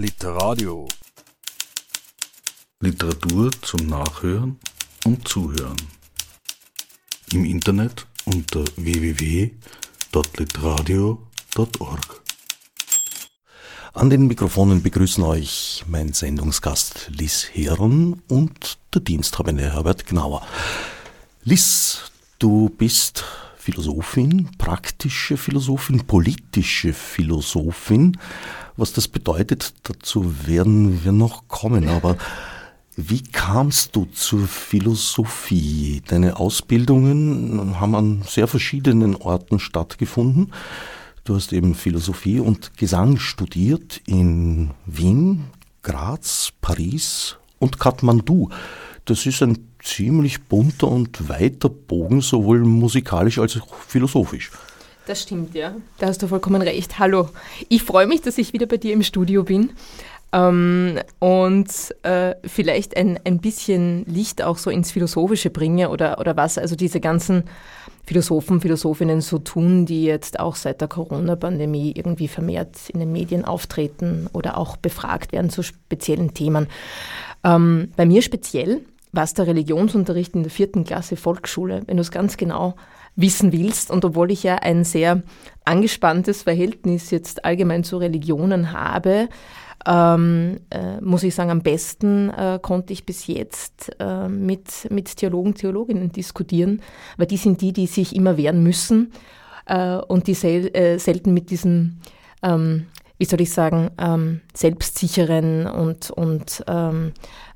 Literadio. Literatur zum Nachhören und Zuhören. Im Internet unter www.literadio.org. An den Mikrofonen begrüßen euch mein Sendungsgast Liz Heron und der Diensthabende Herbert Gnauer. Liz, du bist Philosophin, praktische Philosophin, politische Philosophin. Was das bedeutet, dazu werden wir noch kommen. Aber wie kamst du zur Philosophie? Deine Ausbildungen haben an sehr verschiedenen Orten stattgefunden. Du hast eben Philosophie und Gesang studiert in Wien, Graz, Paris und Kathmandu. Das ist ein ziemlich bunter und weiter Bogen, sowohl musikalisch als auch philosophisch. Das stimmt, ja. Da hast du vollkommen recht. Hallo. Ich freue mich, dass ich wieder bei dir im Studio bin. Ähm, und äh, vielleicht ein, ein bisschen Licht auch so ins Philosophische bringe oder, oder was also diese ganzen Philosophen, Philosophinnen so tun, die jetzt auch seit der Corona-Pandemie irgendwie vermehrt in den Medien auftreten oder auch befragt werden zu speziellen Themen. Ähm, bei mir speziell war es der Religionsunterricht in der vierten Klasse Volksschule, wenn du es ganz genau wissen willst. Und obwohl ich ja ein sehr angespanntes Verhältnis jetzt allgemein zu Religionen habe, ähm, äh, muss ich sagen, am besten äh, konnte ich bis jetzt äh, mit, mit Theologen, Theologinnen diskutieren, weil die sind die, die sich immer wehren müssen äh, und die sel äh, selten mit diesem, ähm, wie soll ich sagen, ähm, selbstsicheren und, und ähm,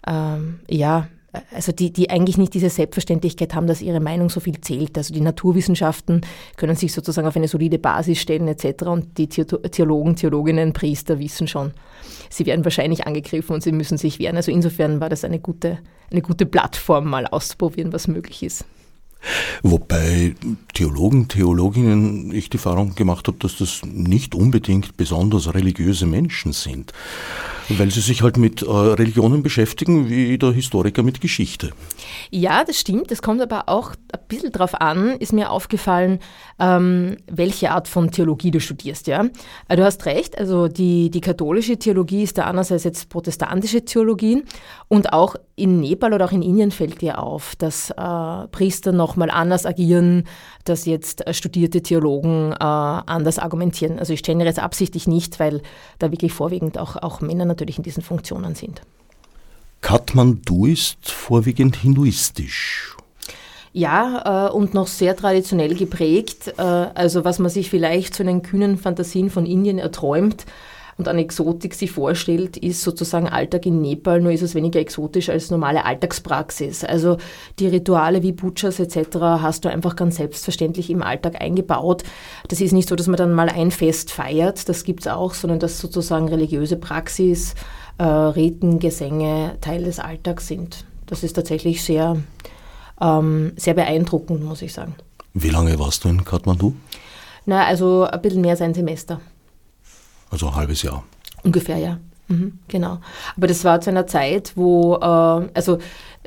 ähm, ja, also die, die eigentlich nicht diese Selbstverständlichkeit haben, dass ihre Meinung so viel zählt. Also die Naturwissenschaften können sich sozusagen auf eine solide Basis stellen etc. Und die Theologen, Theologinnen, Priester wissen schon, sie werden wahrscheinlich angegriffen und sie müssen sich wehren. Also insofern war das eine gute, eine gute Plattform, mal auszuprobieren, was möglich ist. Wobei Theologen, Theologinnen ich die Erfahrung gemacht habe, dass das nicht unbedingt besonders religiöse Menschen sind, weil sie sich halt mit äh, Religionen beschäftigen, wie der Historiker mit Geschichte. Ja, das stimmt. Das kommt aber auch ein bisschen drauf an, ist mir aufgefallen, ähm, welche Art von Theologie du studierst. Ja? Äh, du hast recht, also die, die katholische Theologie ist da einerseits jetzt protestantische Theologie und auch in Nepal oder auch in Indien fällt dir auf, dass äh, Priester nochmal anders agieren, dass jetzt äh, studierte Theologen äh, anders argumentieren. Also ich gendere jetzt absichtlich nicht, weil da wirklich vorwiegend auch, auch Männer natürlich in diesen Funktionen sind. Kathmandu ist vorwiegend hinduistisch. Ja, äh, und noch sehr traditionell geprägt. Äh, also was man sich vielleicht zu den kühnen Fantasien von Indien erträumt, und an Exotik sich vorstellt, ist sozusagen Alltag in Nepal, nur ist es weniger exotisch als normale Alltagspraxis. Also die Rituale wie Butchers etc. hast du einfach ganz selbstverständlich im Alltag eingebaut. Das ist nicht so, dass man dann mal ein Fest feiert, das gibt es auch, sondern dass sozusagen religiöse Praxis, äh, Riten, Gesänge Teil des Alltags sind. Das ist tatsächlich sehr, ähm, sehr beeindruckend, muss ich sagen. Wie lange warst du in Kathmandu? Na, also ein bisschen mehr als ein Semester. Also ein halbes Jahr. Ungefähr, ja. Mhm, genau. Aber das war zu einer Zeit, wo, äh, also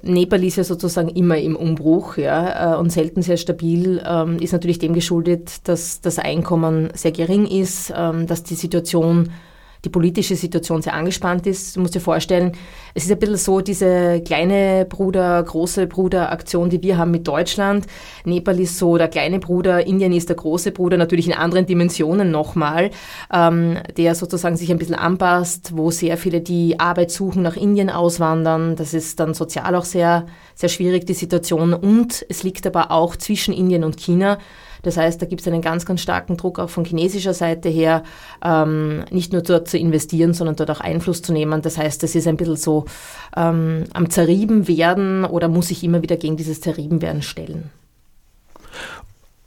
Nepal ist ja sozusagen immer im Umbruch ja, äh, und selten sehr stabil, ähm, ist natürlich dem geschuldet, dass das Einkommen sehr gering ist, ähm, dass die Situation die politische Situation sehr angespannt ist. Du musst dir vorstellen, es ist ein bisschen so diese kleine Bruder, große Bruder-Aktion, die wir haben mit Deutschland. Nepal ist so der kleine Bruder, Indien ist der große Bruder, natürlich in anderen Dimensionen nochmal, ähm, der sozusagen sich ein bisschen anpasst, wo sehr viele, die Arbeit suchen, nach Indien auswandern. Das ist dann sozial auch sehr, sehr schwierig, die Situation. Und es liegt aber auch zwischen Indien und China. Das heißt, da gibt es einen ganz, ganz starken Druck auch von chinesischer Seite her, ähm, nicht nur dort zu investieren, sondern dort auch Einfluss zu nehmen. Das heißt, es ist ein bisschen so ähm, am Zerrieben werden oder muss sich immer wieder gegen dieses Zerriebenwerden stellen.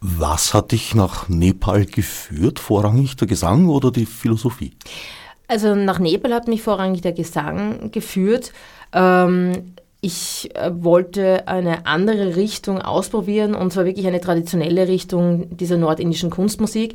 Was hat dich nach Nepal geführt? Vorrangig der Gesang oder die Philosophie? Also nach Nepal hat mich vorrangig der Gesang geführt. Ähm, ich äh, wollte eine andere Richtung ausprobieren und zwar wirklich eine traditionelle Richtung dieser nordindischen Kunstmusik.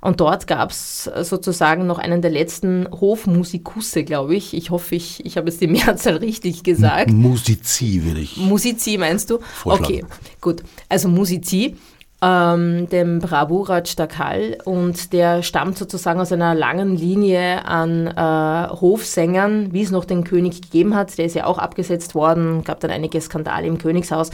Und dort gab es äh, sozusagen noch einen der letzten Hofmusikusse, glaube ich. Ich hoffe, ich, ich habe jetzt die Mehrzahl richtig gesagt. Musizi, würde ich. Musizi meinst du? Okay, gut. Also Musizi. Ähm, dem Bravurat Dakal und der stammt sozusagen aus einer langen Linie an äh, Hofsängern, wie es noch den König gegeben hat. Der ist ja auch abgesetzt worden, gab dann einige Skandale im Königshaus.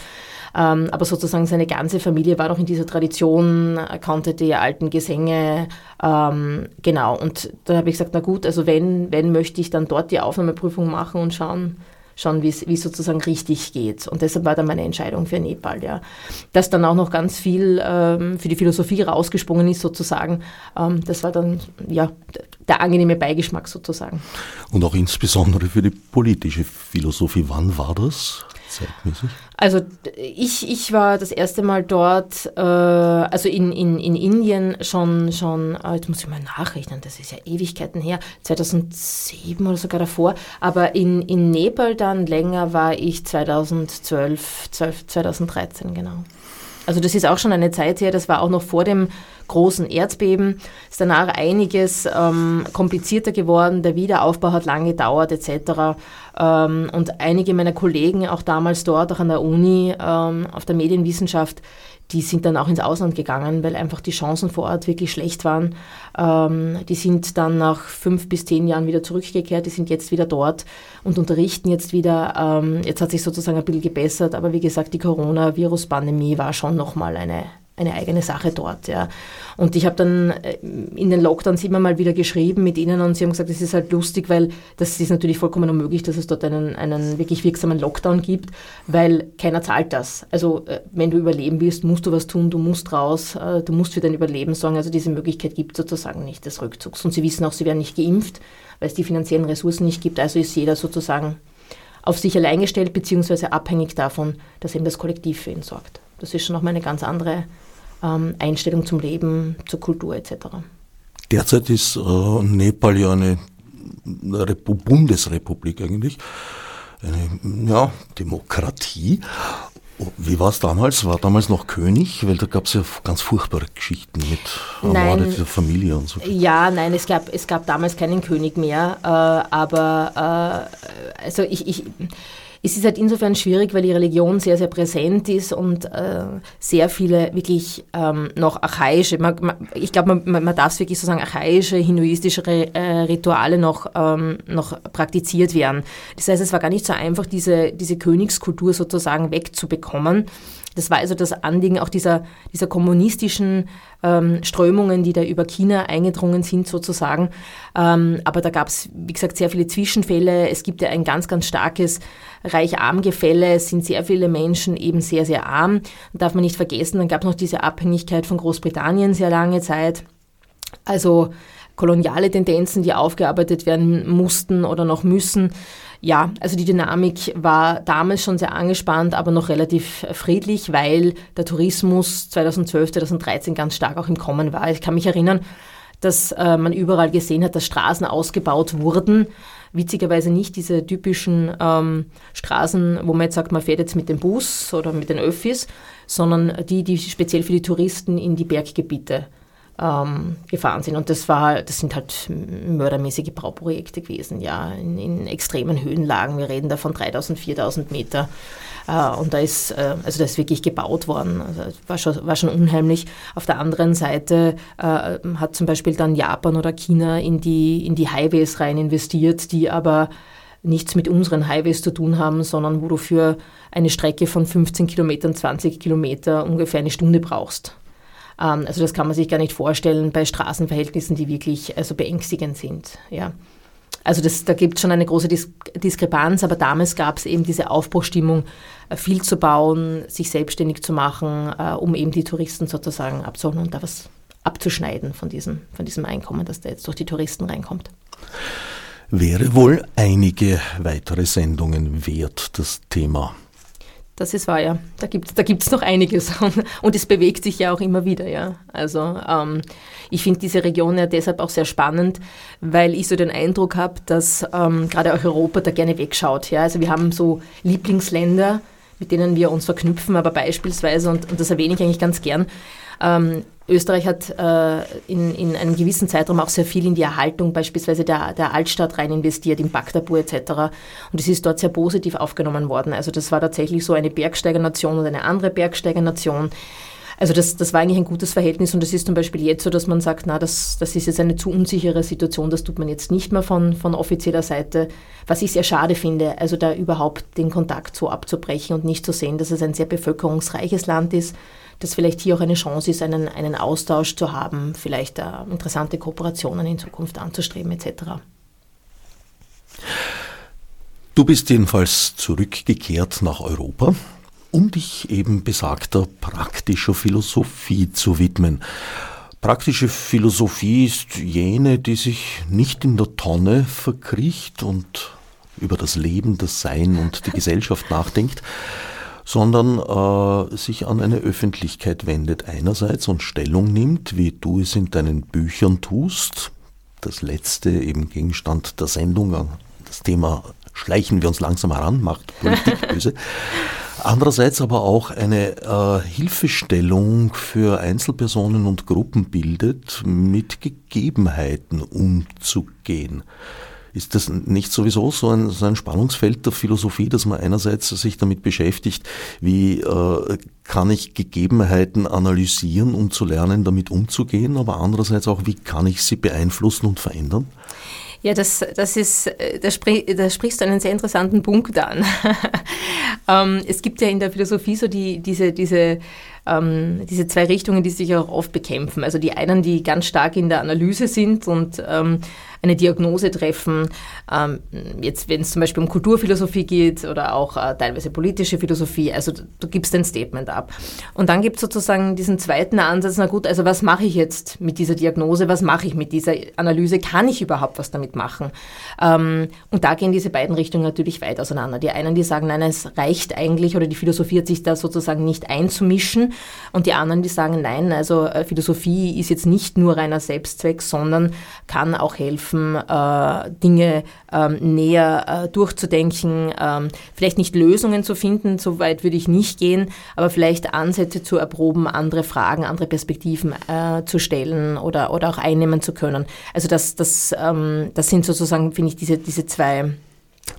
Ähm, aber sozusagen seine ganze Familie war noch in dieser Tradition, kannte die alten Gesänge. Ähm, genau, und da habe ich gesagt, na gut, also wenn, wenn möchte ich dann dort die Aufnahmeprüfung machen und schauen, schauen, wie es sozusagen richtig geht. Und deshalb war dann meine Entscheidung für Nepal, ja. Dass dann auch noch ganz viel ähm, für die Philosophie rausgesprungen ist, sozusagen, ähm, das war dann, ja, der angenehme Beigeschmack sozusagen. Und auch insbesondere für die politische Philosophie. Wann war das? Zeitmäßig? Also ich, ich war das erste Mal dort, äh, also in, in, in Indien schon, schon, äh, jetzt muss ich mal nachrechnen, das ist ja Ewigkeiten her, 2007 oder sogar davor, aber in, in Nepal dann länger war ich 2012, 12, 2013 genau. Also das ist auch schon eine Zeit her, das war auch noch vor dem großen Erdbeben. Ist danach einiges ähm, komplizierter geworden, der Wiederaufbau hat lange gedauert etc. Ähm, und einige meiner Kollegen, auch damals dort, auch an der Uni, ähm, auf der Medienwissenschaft, die sind dann auch ins Ausland gegangen, weil einfach die Chancen vor Ort wirklich schlecht waren. Ähm, die sind dann nach fünf bis zehn Jahren wieder zurückgekehrt, die sind jetzt wieder dort und unterrichten jetzt wieder. Ähm, jetzt hat sich sozusagen ein bisschen gebessert, aber wie gesagt, die Coronavirus-Pandemie war schon nochmal eine, eine eigene Sache dort. Ja. Und ich habe dann äh, in den Lockdowns immer mal wieder geschrieben mit ihnen und sie haben gesagt, es ist halt lustig, weil das ist natürlich vollkommen unmöglich, dass es dort einen, einen wirklich wirksamen Lockdown gibt, weil keiner zahlt das. Also äh, wenn du überleben willst, musst du was tun, du musst raus, äh, du musst für dein Überleben sorgen. Also diese Möglichkeit gibt sozusagen nicht des Rückzugs. Und sie wissen auch, sie werden nicht geimpft, weil es die finanziellen Ressourcen nicht gibt. Also ist jeder sozusagen auf sich allein gestellt, beziehungsweise abhängig davon, dass eben das Kollektiv für ihn sorgt. Das ist schon nochmal eine ganz andere Einstellung zum Leben, zur Kultur etc. Derzeit ist äh, Nepal ja eine Repu Bundesrepublik eigentlich, eine ja, Demokratie. Wie war es damals? War damals noch König? Weil da gab es ja ganz furchtbare Geschichten mit ermordeter Familie und so. Ja, nein, es gab, es gab damals keinen König mehr. Äh, aber äh, also ich, ich es ist halt insofern schwierig, weil die Religion sehr, sehr präsent ist und äh, sehr viele wirklich ähm, noch archaische, man, man, ich glaube, man, man darf es wirklich so sagen, archaische, hinduistische äh, Rituale noch, ähm, noch praktiziert werden. Das heißt, es war gar nicht so einfach, diese, diese Königskultur sozusagen wegzubekommen. Das war also das Anliegen auch dieser, dieser kommunistischen ähm, Strömungen, die da über China eingedrungen sind sozusagen. Ähm, aber da gab es, wie gesagt, sehr viele Zwischenfälle. Es gibt ja ein ganz, ganz starkes Reich-Arm-Gefälle. Es sind sehr viele Menschen eben sehr, sehr arm. darf man nicht vergessen, dann gab es noch diese Abhängigkeit von Großbritannien sehr lange Zeit. Also koloniale Tendenzen, die aufgearbeitet werden mussten oder noch müssen ja, also die Dynamik war damals schon sehr angespannt, aber noch relativ friedlich, weil der Tourismus 2012, 2013 ganz stark auch im Kommen war. Ich kann mich erinnern, dass äh, man überall gesehen hat, dass Straßen ausgebaut wurden. Witzigerweise nicht diese typischen ähm, Straßen, wo man jetzt sagt, man fährt jetzt mit dem Bus oder mit den Öffis, sondern die, die speziell für die Touristen in die Berggebiete ähm, gefahren sind. Und das war, das sind halt mördermäßige Bauprojekte gewesen, ja, in, in extremen Höhenlagen. Wir reden da von 3000, 4000 Meter. Äh, und da ist, äh, also da ist wirklich gebaut worden. Also war schon, war schon unheimlich. Auf der anderen Seite äh, hat zum Beispiel dann Japan oder China in die, in die Highways rein investiert, die aber nichts mit unseren Highways zu tun haben, sondern wo du für eine Strecke von 15 Kilometern, 20 Kilometer ungefähr eine Stunde brauchst. Ähm, also das kann man sich gar nicht vorstellen bei Straßenverhältnissen, die wirklich also beängstigend sind. Ja. Also das, da gibt es schon eine große Dis Diskrepanz, aber damals gab es eben diese Aufbruchstimmung, äh, viel zu bauen, sich selbstständig zu machen, äh, um eben die Touristen sozusagen abzuholen und da was abzuschneiden von diesem, von diesem Einkommen, das da jetzt durch die Touristen reinkommt. Wäre wohl einige weitere Sendungen wert, das Thema. Das ist wahr, ja. Da gibt es da gibt's noch einiges. Und es bewegt sich ja auch immer wieder, ja. Also ähm, ich finde diese Region ja deshalb auch sehr spannend, weil ich so den Eindruck habe, dass ähm, gerade auch Europa da gerne wegschaut. Ja. Also wir haben so Lieblingsländer, mit denen wir uns verknüpfen, aber beispielsweise, und, und das erwähne ich eigentlich ganz gern, ähm, Österreich hat äh, in, in einem gewissen Zeitraum auch sehr viel in die Erhaltung beispielsweise der, der Altstadt rein investiert, in Bagdabur etc. Und es ist dort sehr positiv aufgenommen worden. Also das war tatsächlich so eine Bergsteigernation und eine andere Bergsteigernation. Also das, das war eigentlich ein gutes Verhältnis und es ist zum Beispiel jetzt so, dass man sagt, na, das, das ist jetzt eine zu unsichere Situation, das tut man jetzt nicht mehr von, von offizieller Seite, was ich sehr schade finde, also da überhaupt den Kontakt so abzubrechen und nicht zu sehen, dass es ein sehr bevölkerungsreiches Land ist, dass vielleicht hier auch eine Chance ist, einen, einen Austausch zu haben, vielleicht äh, interessante Kooperationen in Zukunft anzustreben etc. Du bist jedenfalls zurückgekehrt nach Europa, um dich eben besagter praktischer Philosophie zu widmen. Praktische Philosophie ist jene, die sich nicht in der Tonne verkriecht und über das Leben, das Sein und die Gesellschaft nachdenkt, sondern äh, sich an eine Öffentlichkeit wendet einerseits und Stellung nimmt, wie du es in deinen Büchern tust. Das letzte eben Gegenstand der Sendung, das Thema schleichen wir uns langsam heran, macht Politik böse. Andererseits aber auch eine äh, Hilfestellung für Einzelpersonen und Gruppen bildet, mit Gegebenheiten umzugehen. Ist das nicht sowieso so ein, so ein Spannungsfeld der Philosophie, dass man einerseits sich damit beschäftigt, wie äh, kann ich Gegebenheiten analysieren, um zu lernen, damit umzugehen, aber andererseits auch, wie kann ich sie beeinflussen und verändern? Ja, das, das ist, da, sprich, da sprichst du einen sehr interessanten Punkt an. ähm, es gibt ja in der Philosophie so die, diese, diese, ähm, diese zwei Richtungen, die sich auch oft bekämpfen. Also die einen, die ganz stark in der Analyse sind und ähm, eine Diagnose treffen. Ähm, jetzt, wenn es zum Beispiel um Kulturphilosophie geht oder auch äh, teilweise politische Philosophie, also du, gibst ein Statement ab. Und dann gibt es sozusagen diesen zweiten Ansatz, na gut, also was mache ich jetzt mit dieser Diagnose, was mache ich mit dieser Analyse, kann ich überhaupt was damit machen? Ähm, und da gehen diese beiden Richtungen natürlich weit auseinander. Die einen, die sagen, nein, es reicht eigentlich oder die Philosophie hat sich da sozusagen nicht einzumischen und die anderen, die sagen, nein, also äh, Philosophie ist jetzt nicht nur reiner Selbstzweck, sondern kann auch helfen, helfen, äh, Dinge ähm, näher äh, durchzudenken, ähm, vielleicht nicht Lösungen zu finden, so weit würde ich nicht gehen, aber vielleicht Ansätze zu erproben, andere Fragen, andere Perspektiven äh, zu stellen oder, oder auch einnehmen zu können. Also das, das, ähm, das sind sozusagen, finde ich, diese, diese zwei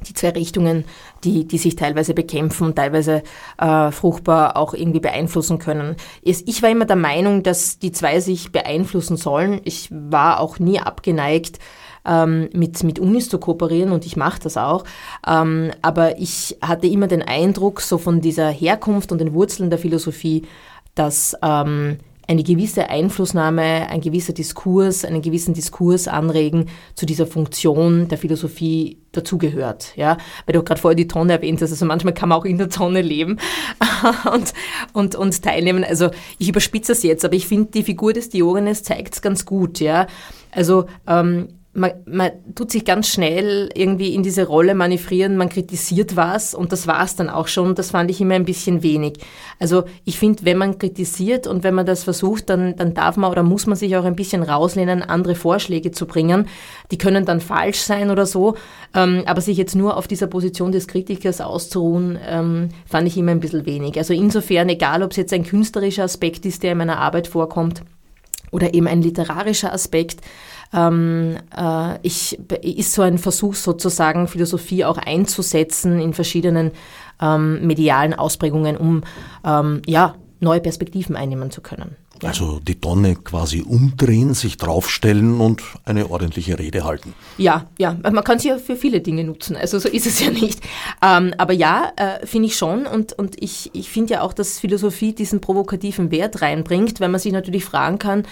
die zwei Richtungen, die, die sich teilweise bekämpfen, teilweise äh, fruchtbar auch irgendwie beeinflussen können. Ich war immer der Meinung, dass die zwei sich beeinflussen sollen. Ich war auch nie abgeneigt, ähm, mit, mit Unis zu kooperieren und ich mache das auch. Ähm, aber ich hatte immer den Eindruck, so von dieser Herkunft und den Wurzeln der Philosophie, dass ähm, eine gewisse Einflussnahme, ein gewisser Diskurs, einen gewissen Diskurs anregen zu dieser Funktion der Philosophie dazugehört. Ja? Weil du gerade vorher die Tonne erwähnt hast, also manchmal kann man auch in der Tonne leben und, und, und teilnehmen. Also ich überspitze es jetzt, aber ich finde, die Figur des Diogenes zeigt es ganz gut. Ja? Also ähm, man, man tut sich ganz schnell irgendwie in diese Rolle manövrieren, man kritisiert was und das war es dann auch schon. Das fand ich immer ein bisschen wenig. Also ich finde, wenn man kritisiert und wenn man das versucht, dann, dann darf man oder muss man sich auch ein bisschen rauslehnen, andere Vorschläge zu bringen. Die können dann falsch sein oder so, ähm, aber sich jetzt nur auf dieser Position des Kritikers auszuruhen, ähm, fand ich immer ein bisschen wenig. Also insofern, egal ob es jetzt ein künstlerischer Aspekt ist, der in meiner Arbeit vorkommt, oder eben ein literarischer Aspekt, ähm, äh, ich, ist so ein Versuch sozusagen, Philosophie auch einzusetzen in verschiedenen ähm, medialen Ausprägungen, um ähm, ja, neue Perspektiven einnehmen zu können. Ja. Also die Tonne quasi umdrehen, sich draufstellen und eine ordentliche Rede halten. Ja, ja, man kann sie ja für viele Dinge nutzen, also so ist es ja nicht. Ähm, aber ja, äh, finde ich schon und, und ich, ich finde ja auch, dass Philosophie diesen provokativen Wert reinbringt, weil man sich natürlich fragen kann,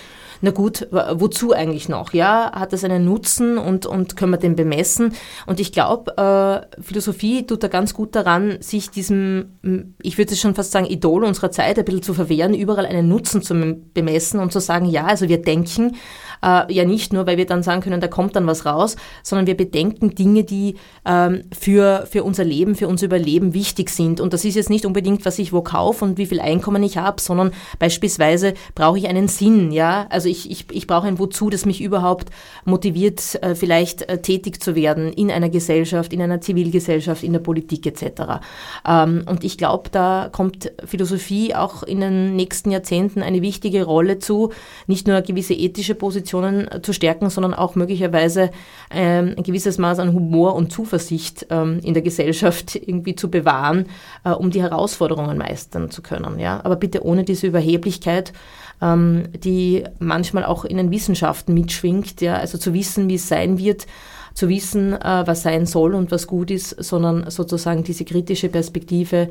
na gut, wozu eigentlich noch? Ja, hat das einen Nutzen und, und können wir den bemessen? Und ich glaube, äh, Philosophie tut da ganz gut daran, sich diesem, ich würde schon fast sagen, Idol unserer Zeit ein bisschen zu verwehren, überall einen Nutzen zu bemessen und zu sagen, ja, also wir denken, äh, ja nicht nur, weil wir dann sagen können, da kommt dann was raus, sondern wir bedenken Dinge, die ähm, für, für unser Leben, für unser Überleben wichtig sind. Und das ist jetzt nicht unbedingt, was ich wo kaufe und wie viel Einkommen ich habe, sondern beispielsweise brauche ich einen Sinn. Ja? Also ich, ich, ich brauche ein Wozu, das mich überhaupt motiviert, äh, vielleicht äh, tätig zu werden in einer Gesellschaft, in einer Zivilgesellschaft, in der Politik etc. Ähm, und ich glaube, da kommt Philosophie auch in den nächsten Jahrzehnten eine wichtige Rolle zu, nicht nur gewisse ethische Positionen zu stärken, sondern auch möglicherweise ähm, ein gewisses Maß an Humor und Zuversicht ähm, in der Gesellschaft irgendwie zu bewahren, äh, um die Herausforderungen meistern zu können. Ja? Aber bitte ohne diese Überheblichkeit, ähm, die manchmal auch in den Wissenschaften mitschwingt, ja? also zu wissen, wie es sein wird, zu wissen, äh, was sein soll und was gut ist, sondern sozusagen diese kritische Perspektive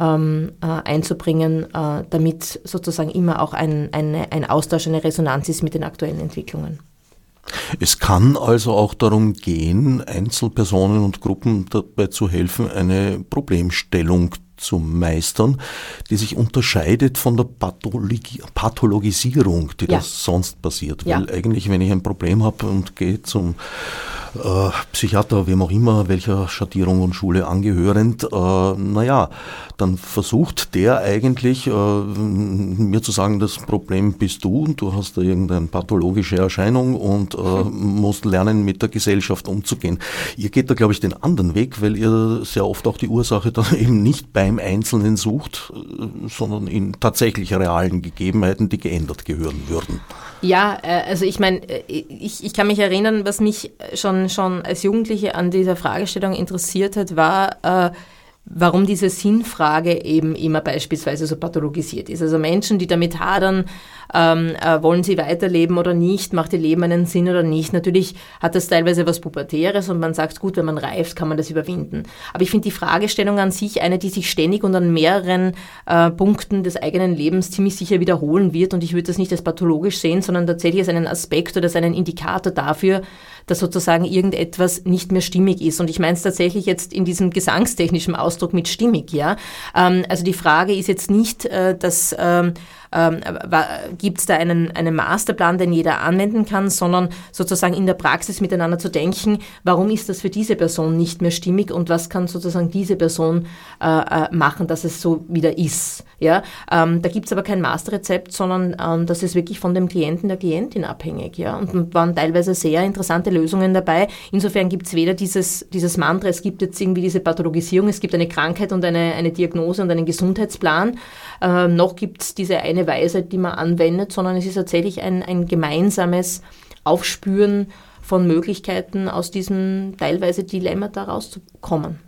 ähm, äh, einzubringen, äh, damit sozusagen immer auch ein, eine, ein Austausch, eine Resonanz ist mit den aktuellen Entwicklungen. Es kann also auch darum gehen, Einzelpersonen und Gruppen dabei zu helfen, eine Problemstellung zu meistern, die sich unterscheidet von der Pathologi Pathologisierung, die ja. das sonst passiert. Weil ja. eigentlich, wenn ich ein Problem habe und gehe zum äh, Psychiater, wem auch immer, welcher Schattierung und Schule angehörend, äh, naja, dann versucht der eigentlich äh, mir zu sagen, das Problem bist du und du hast da irgendeine pathologische Erscheinung und äh, musst lernen, mit der Gesellschaft umzugehen. Ihr geht da, glaube ich, den anderen Weg, weil ihr sehr oft auch die Ursache dann eben nicht beim Einzelnen sucht, äh, sondern in tatsächlich realen Gegebenheiten, die geändert gehören würden. Ja, äh, also ich meine, äh, ich, ich kann mich erinnern, was mich schon, schon als Jugendliche an dieser Fragestellung interessiert hat, war, äh, warum diese Sinnfrage eben immer beispielsweise so pathologisiert ist. Also Menschen, die damit hadern, ähm, äh, wollen sie weiterleben oder nicht, macht ihr Leben einen Sinn oder nicht. Natürlich hat das teilweise was Pubertäres und man sagt, gut, wenn man reift, kann man das überwinden. Aber ich finde die Fragestellung an sich eine, die sich ständig und an mehreren äh, Punkten des eigenen Lebens ziemlich sicher wiederholen wird und ich würde das nicht als pathologisch sehen, sondern tatsächlich als einen Aspekt oder als einen Indikator dafür, dass sozusagen irgendetwas nicht mehr stimmig ist. Und ich meine es tatsächlich jetzt in diesem gesangstechnischen Ausdruck mit stimmig, ja. Ähm, also die Frage ist jetzt nicht, äh, dass ähm, ähm, gibt es da einen, einen Masterplan, den jeder anwenden kann, sondern sozusagen in der Praxis miteinander zu denken, warum ist das für diese Person nicht mehr stimmig und was kann sozusagen diese Person äh, äh machen, dass es so wieder ist. Ja? Ähm, da gibt es aber kein Masterrezept, sondern ähm, das ist wirklich von dem Klienten, der Klientin abhängig. Ja? Und waren teilweise sehr interessante Lösungen dabei. Insofern gibt es weder dieses, dieses Mantra, es gibt jetzt irgendwie diese Pathologisierung, es gibt eine Krankheit und eine, eine Diagnose und einen Gesundheitsplan, äh, noch gibt es diese eine Weisheit, die man anwendet, sondern es ist tatsächlich ein, ein gemeinsames Aufspüren von Möglichkeiten, aus diesem teilweise Dilemma da rauszukommen.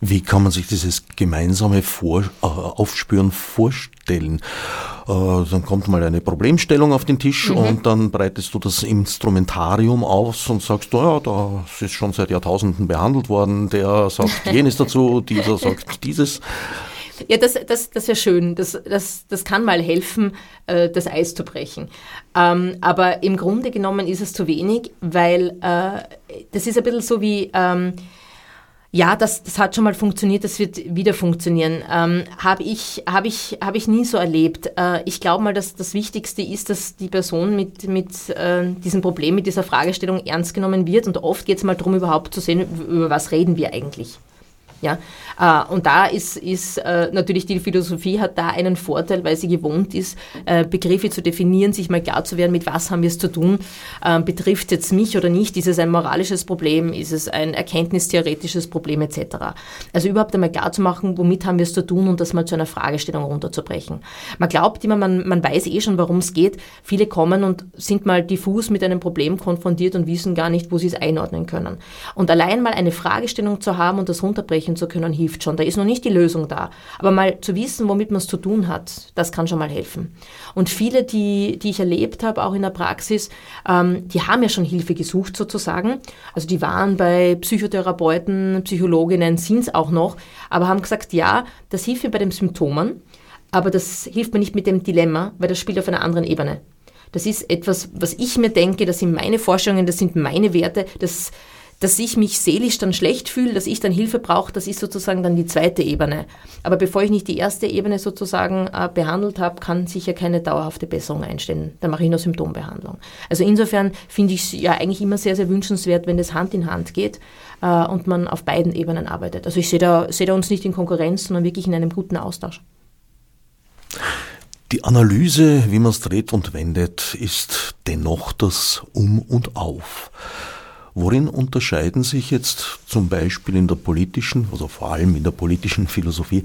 Wie kann man sich dieses gemeinsame Vor äh, Aufspüren vorstellen? Äh, dann kommt mal eine Problemstellung auf den Tisch mhm. und dann breitest du das Instrumentarium aus und sagst, ja, das ist schon seit Jahrtausenden behandelt worden, der sagt jenes dazu, dieser sagt dieses. Ja, das, das, das wäre schön. Das, das, das kann mal helfen, äh, das Eis zu brechen. Ähm, aber im Grunde genommen ist es zu wenig, weil äh, das ist ein bisschen so wie... Ähm, ja, das, das hat schon mal funktioniert, das wird wieder funktionieren. Ähm, Habe ich, hab ich, hab ich nie so erlebt. Äh, ich glaube mal, dass das Wichtigste ist, dass die Person mit, mit äh, diesem Problem, mit dieser Fragestellung ernst genommen wird. Und oft geht es mal darum, überhaupt zu sehen, über was reden wir eigentlich. Ja? Äh, und da ist, ist äh, natürlich die Philosophie hat da einen Vorteil, weil sie gewohnt ist, äh, Begriffe zu definieren, sich mal klar zu werden, mit was haben wir es zu tun, ähm, betrifft jetzt mich oder nicht, ist es ein moralisches Problem, ist es ein erkenntnistheoretisches Problem etc. Also überhaupt einmal klar zu machen, womit haben wir es zu tun und das mal zu einer Fragestellung runterzubrechen. Man glaubt immer, man, man weiß eh schon, worum es geht. Viele kommen und sind mal diffus mit einem Problem konfrontiert und wissen gar nicht, wo sie es einordnen können. Und allein mal eine Fragestellung zu haben und das runterbrechen ansprechen zu können, hilft schon. Da ist noch nicht die Lösung da. Aber mal zu wissen, womit man es zu tun hat, das kann schon mal helfen. Und viele, die, die ich erlebt habe, auch in der Praxis, ähm, die haben ja schon Hilfe gesucht sozusagen. Also die waren bei Psychotherapeuten, Psychologinnen, sind es auch noch, aber haben gesagt, ja, das hilft mir bei den Symptomen, aber das hilft mir nicht mit dem Dilemma, weil das spielt auf einer anderen Ebene. Das ist etwas, was ich mir denke, das sind meine Vorstellungen, das sind meine Werte, das dass ich mich seelisch dann schlecht fühle, dass ich dann Hilfe brauche, das ist sozusagen dann die zweite Ebene. Aber bevor ich nicht die erste Ebene sozusagen äh, behandelt habe, kann sicher keine dauerhafte Besserung einstellen. Da mache ich nur Symptombehandlung. Also insofern finde ich es ja eigentlich immer sehr, sehr wünschenswert, wenn das Hand in Hand geht äh, und man auf beiden Ebenen arbeitet. Also ich sehe da, seh da uns nicht in Konkurrenz, sondern wirklich in einem guten Austausch. Die Analyse, wie man es dreht und wendet, ist dennoch das Um und Auf. Worin unterscheiden sich jetzt zum Beispiel in der politischen, also vor allem in der politischen Philosophie,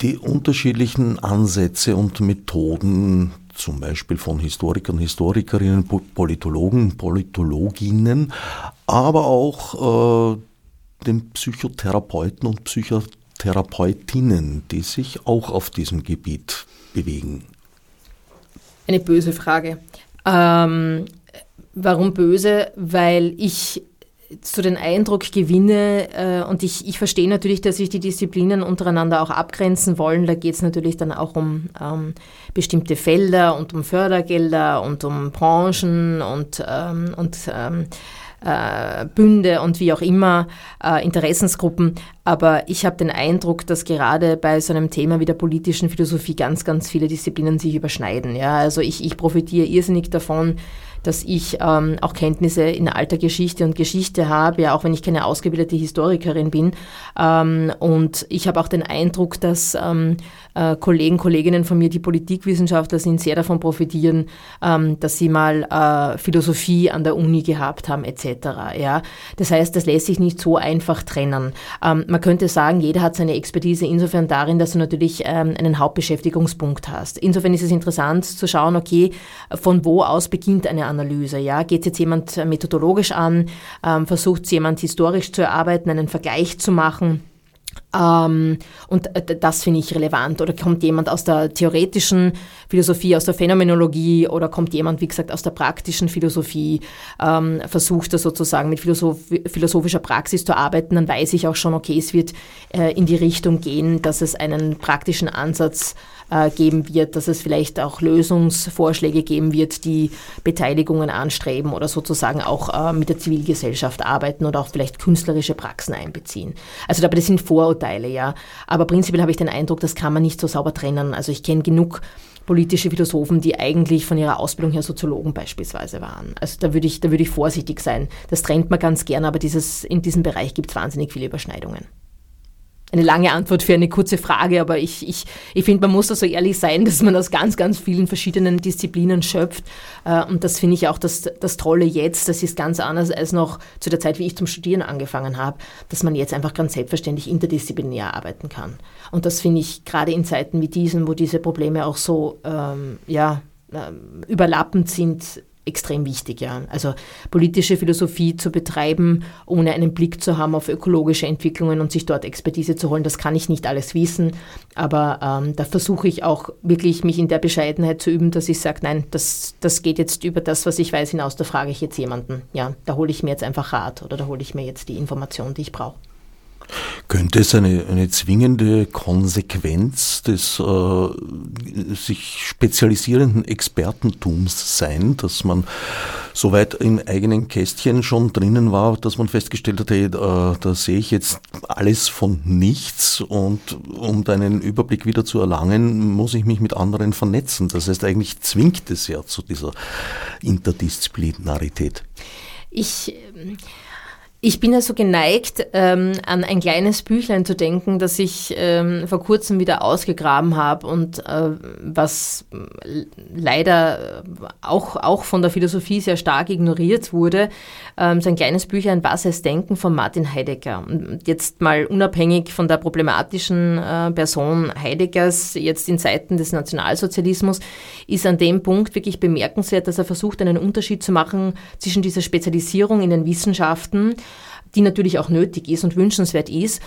die unterschiedlichen Ansätze und Methoden zum Beispiel von Historikern, Historikerinnen, Politologen, Politologinnen, aber auch äh, den Psychotherapeuten und Psychotherapeutinnen, die sich auch auf diesem Gebiet bewegen. Eine böse Frage. Ähm, warum böse? Weil ich so den Eindruck gewinne, äh, und ich, ich verstehe natürlich, dass sich die Disziplinen untereinander auch abgrenzen wollen. Da geht es natürlich dann auch um ähm, bestimmte Felder und um Fördergelder und um Branchen und, ähm, und ähm, äh, Bünde und wie auch immer, äh, Interessensgruppen. Aber ich habe den Eindruck, dass gerade bei so einem Thema wie der politischen Philosophie ganz, ganz viele Disziplinen sich überschneiden. Ja? Also ich, ich profitiere irrsinnig davon, dass ich ähm, auch Kenntnisse in alter Geschichte und Geschichte habe, ja, auch wenn ich keine ausgebildete Historikerin bin. Ähm, und ich habe auch den Eindruck, dass ähm, äh, Kollegen, Kolleginnen von mir, die Politikwissenschaftler sind, sehr davon profitieren, ähm, dass sie mal äh, Philosophie an der Uni gehabt haben, etc. Ja? Das heißt, das lässt sich nicht so einfach trennen. Ähm, man könnte sagen, jeder hat seine Expertise insofern darin, dass du natürlich ähm, einen Hauptbeschäftigungspunkt hast. Insofern ist es interessant zu schauen, okay, von wo aus beginnt eine Analyse? Ja? Geht jetzt jemand methodologisch an? Ähm, versucht jemand historisch zu erarbeiten, einen Vergleich zu machen? Ähm, und das finde ich relevant. Oder kommt jemand aus der theoretischen Philosophie, aus der Phänomenologie oder kommt jemand, wie gesagt, aus der praktischen Philosophie, ähm, versucht er sozusagen mit Philosoph philosophischer Praxis zu arbeiten, dann weiß ich auch schon, okay, es wird äh, in die Richtung gehen, dass es einen praktischen Ansatz äh, geben wird, dass es vielleicht auch Lösungsvorschläge geben wird, die Beteiligungen anstreben oder sozusagen auch äh, mit der Zivilgesellschaft arbeiten oder auch vielleicht künstlerische Praxen einbeziehen. Also dabei das sind Vorurteile, ja. Aber prinzipiell habe ich den Eindruck, das kann man nicht so sauber trennen. Also ich kenne genug politische Philosophen, die eigentlich von ihrer Ausbildung her Soziologen beispielsweise waren. Also da würde ich, da würde ich vorsichtig sein. Das trennt man ganz gern, aber dieses, in diesem Bereich gibt es wahnsinnig viele Überschneidungen eine lange Antwort für eine kurze Frage, aber ich, ich, ich finde, man muss da so ehrlich sein, dass man aus ganz, ganz vielen verschiedenen Disziplinen schöpft. Äh, und das finde ich auch das, das Tolle jetzt. Das ist ganz anders als noch zu der Zeit, wie ich zum Studieren angefangen habe, dass man jetzt einfach ganz selbstverständlich interdisziplinär arbeiten kann. Und das finde ich gerade in Zeiten wie diesen, wo diese Probleme auch so ähm, ja, äh, überlappend sind, extrem wichtig, ja. Also politische Philosophie zu betreiben, ohne einen Blick zu haben auf ökologische Entwicklungen und sich dort Expertise zu holen, das kann ich nicht alles wissen. Aber ähm, da versuche ich auch wirklich, mich in der Bescheidenheit zu üben, dass ich sage, nein, das, das geht jetzt über das, was ich weiß, hinaus, da frage ich jetzt jemanden. Ja, da hole ich mir jetzt einfach Rat oder da hole ich mir jetzt die Information, die ich brauche. Könnte es eine, eine zwingende Konsequenz des äh, sich spezialisierenden Expertentums sein, dass man soweit im eigenen Kästchen schon drinnen war, dass man festgestellt hat, hey, äh, da sehe ich jetzt alles von nichts und um deinen Überblick wieder zu erlangen, muss ich mich mit anderen vernetzen. Das heißt, eigentlich zwingt es ja zu dieser Interdisziplinarität. Ich ich bin also geneigt, ähm, an ein kleines Büchlein zu denken, das ich ähm, vor kurzem wieder ausgegraben habe und äh, was leider auch, auch von der Philosophie sehr stark ignoriert wurde. Ähm, so ein kleines Büchlein Was es Denken von Martin Heidegger. Und jetzt mal unabhängig von der problematischen äh, Person Heideggers, jetzt in Zeiten des Nationalsozialismus, ist an dem Punkt wirklich bemerkenswert, dass er versucht, einen Unterschied zu machen zwischen dieser Spezialisierung in den Wissenschaften, die natürlich auch nötig ist und wünschenswert ist,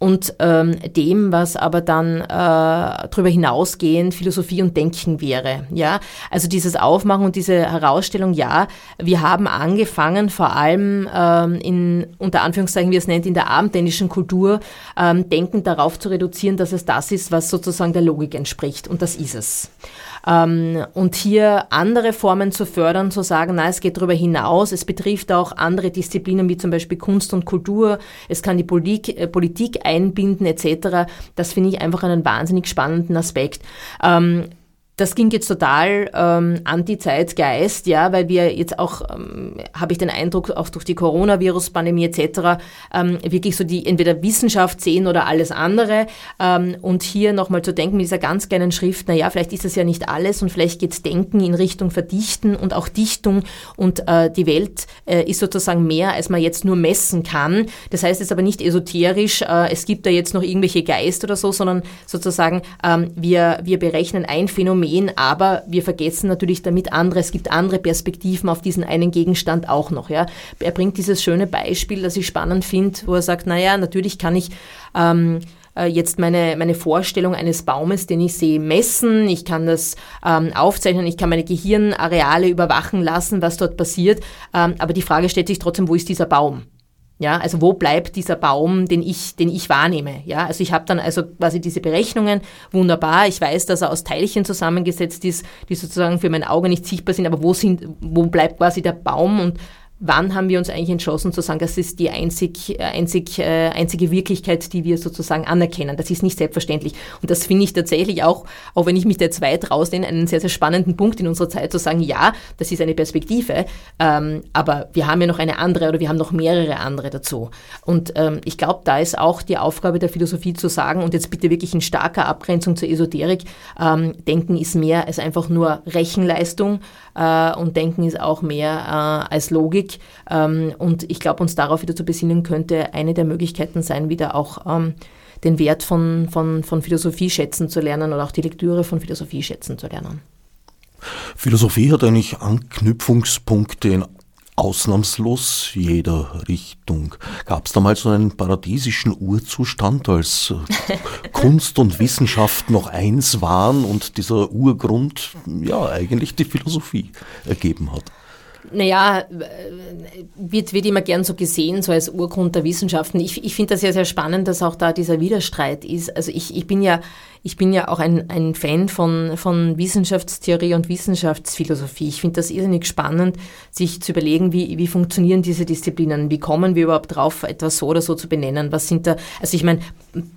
und ähm, dem, was aber dann äh, darüber hinausgehend Philosophie und Denken wäre. Ja, also dieses Aufmachen und diese Herausstellung, ja, wir haben angefangen, vor allem ähm, in unter Anführungszeichen, wie es nennt, in der abendländischen Kultur ähm, Denken darauf zu reduzieren, dass es das ist, was sozusagen der Logik entspricht. Und das ist es. Ähm, und hier andere Formen zu fördern, zu sagen, na, es geht darüber hinaus, es betrifft auch andere Disziplinen wie zum Beispiel Kunst und Kultur, es kann die Politik, äh, Politik einbinden etc. Das finde ich einfach einen wahnsinnig spannenden Aspekt. Ähm, das ging jetzt total ähm, Anti-Zeitgeist, ja, weil wir jetzt auch, ähm, habe ich den Eindruck, auch durch die Coronavirus-Pandemie etc., ähm, wirklich so die entweder Wissenschaft sehen oder alles andere. Ähm, und hier nochmal zu denken mit dieser ganz kleinen Schrift, na ja, vielleicht ist das ja nicht alles und vielleicht geht's Denken in Richtung Verdichten und auch Dichtung und äh, die Welt äh, ist sozusagen mehr, als man jetzt nur messen kann. Das heißt jetzt aber nicht esoterisch, äh, es gibt da jetzt noch irgendwelche Geist oder so, sondern sozusagen ähm, wir, wir berechnen ein Phänomen Phänomen, aber wir vergessen natürlich damit andere, es gibt andere Perspektiven auf diesen einen Gegenstand auch noch. Ja. Er bringt dieses schöne Beispiel, das ich spannend finde, wo er sagt, naja, natürlich kann ich ähm, äh, jetzt meine, meine Vorstellung eines Baumes, den ich sehe, messen, ich kann das ähm, aufzeichnen, ich kann meine Gehirnareale überwachen lassen, was dort passiert, ähm, aber die Frage stellt sich trotzdem, wo ist dieser Baum? Ja, also wo bleibt dieser Baum, den ich, den ich wahrnehme? Ja, also ich habe dann also quasi diese Berechnungen, wunderbar. Ich weiß, dass er aus Teilchen zusammengesetzt ist, die sozusagen für mein Auge nicht sichtbar sind, aber wo sind, wo bleibt quasi der Baum und wann haben wir uns eigentlich entschlossen zu sagen, das ist die einzig, einzig, äh, einzige Wirklichkeit, die wir sozusagen anerkennen. Das ist nicht selbstverständlich. Und das finde ich tatsächlich auch, auch wenn ich mich da jetzt weit rausnehme, einen sehr, sehr spannenden Punkt in unserer Zeit zu sagen, ja, das ist eine Perspektive, ähm, aber wir haben ja noch eine andere oder wir haben noch mehrere andere dazu. Und ähm, ich glaube, da ist auch die Aufgabe der Philosophie zu sagen, und jetzt bitte wirklich in starker Abgrenzung zur Esoterik, ähm, Denken ist mehr als einfach nur Rechenleistung äh, und Denken ist auch mehr äh, als Logik. Ähm, und ich glaube, uns darauf wieder zu besinnen, könnte eine der Möglichkeiten sein, wieder auch ähm, den Wert von, von, von Philosophie schätzen zu lernen oder auch die Lektüre von Philosophie schätzen zu lernen. Philosophie hat eigentlich Anknüpfungspunkte in ausnahmslos jeder Richtung. Gab es damals so einen paradiesischen Urzustand, als äh, Kunst und Wissenschaft noch eins waren und dieser Urgrund ja eigentlich die Philosophie ergeben hat? Naja, wird, wird immer gern so gesehen, so als Urgrund der Wissenschaften. Ich, ich finde das ja sehr spannend, dass auch da dieser Widerstreit ist. Also ich, ich bin ja ich bin ja auch ein, ein Fan von, von Wissenschaftstheorie und Wissenschaftsphilosophie. Ich finde das irrsinnig spannend, sich zu überlegen, wie, wie funktionieren diese Disziplinen, wie kommen wir überhaupt drauf, etwas so oder so zu benennen. Was sind da, also ich meine,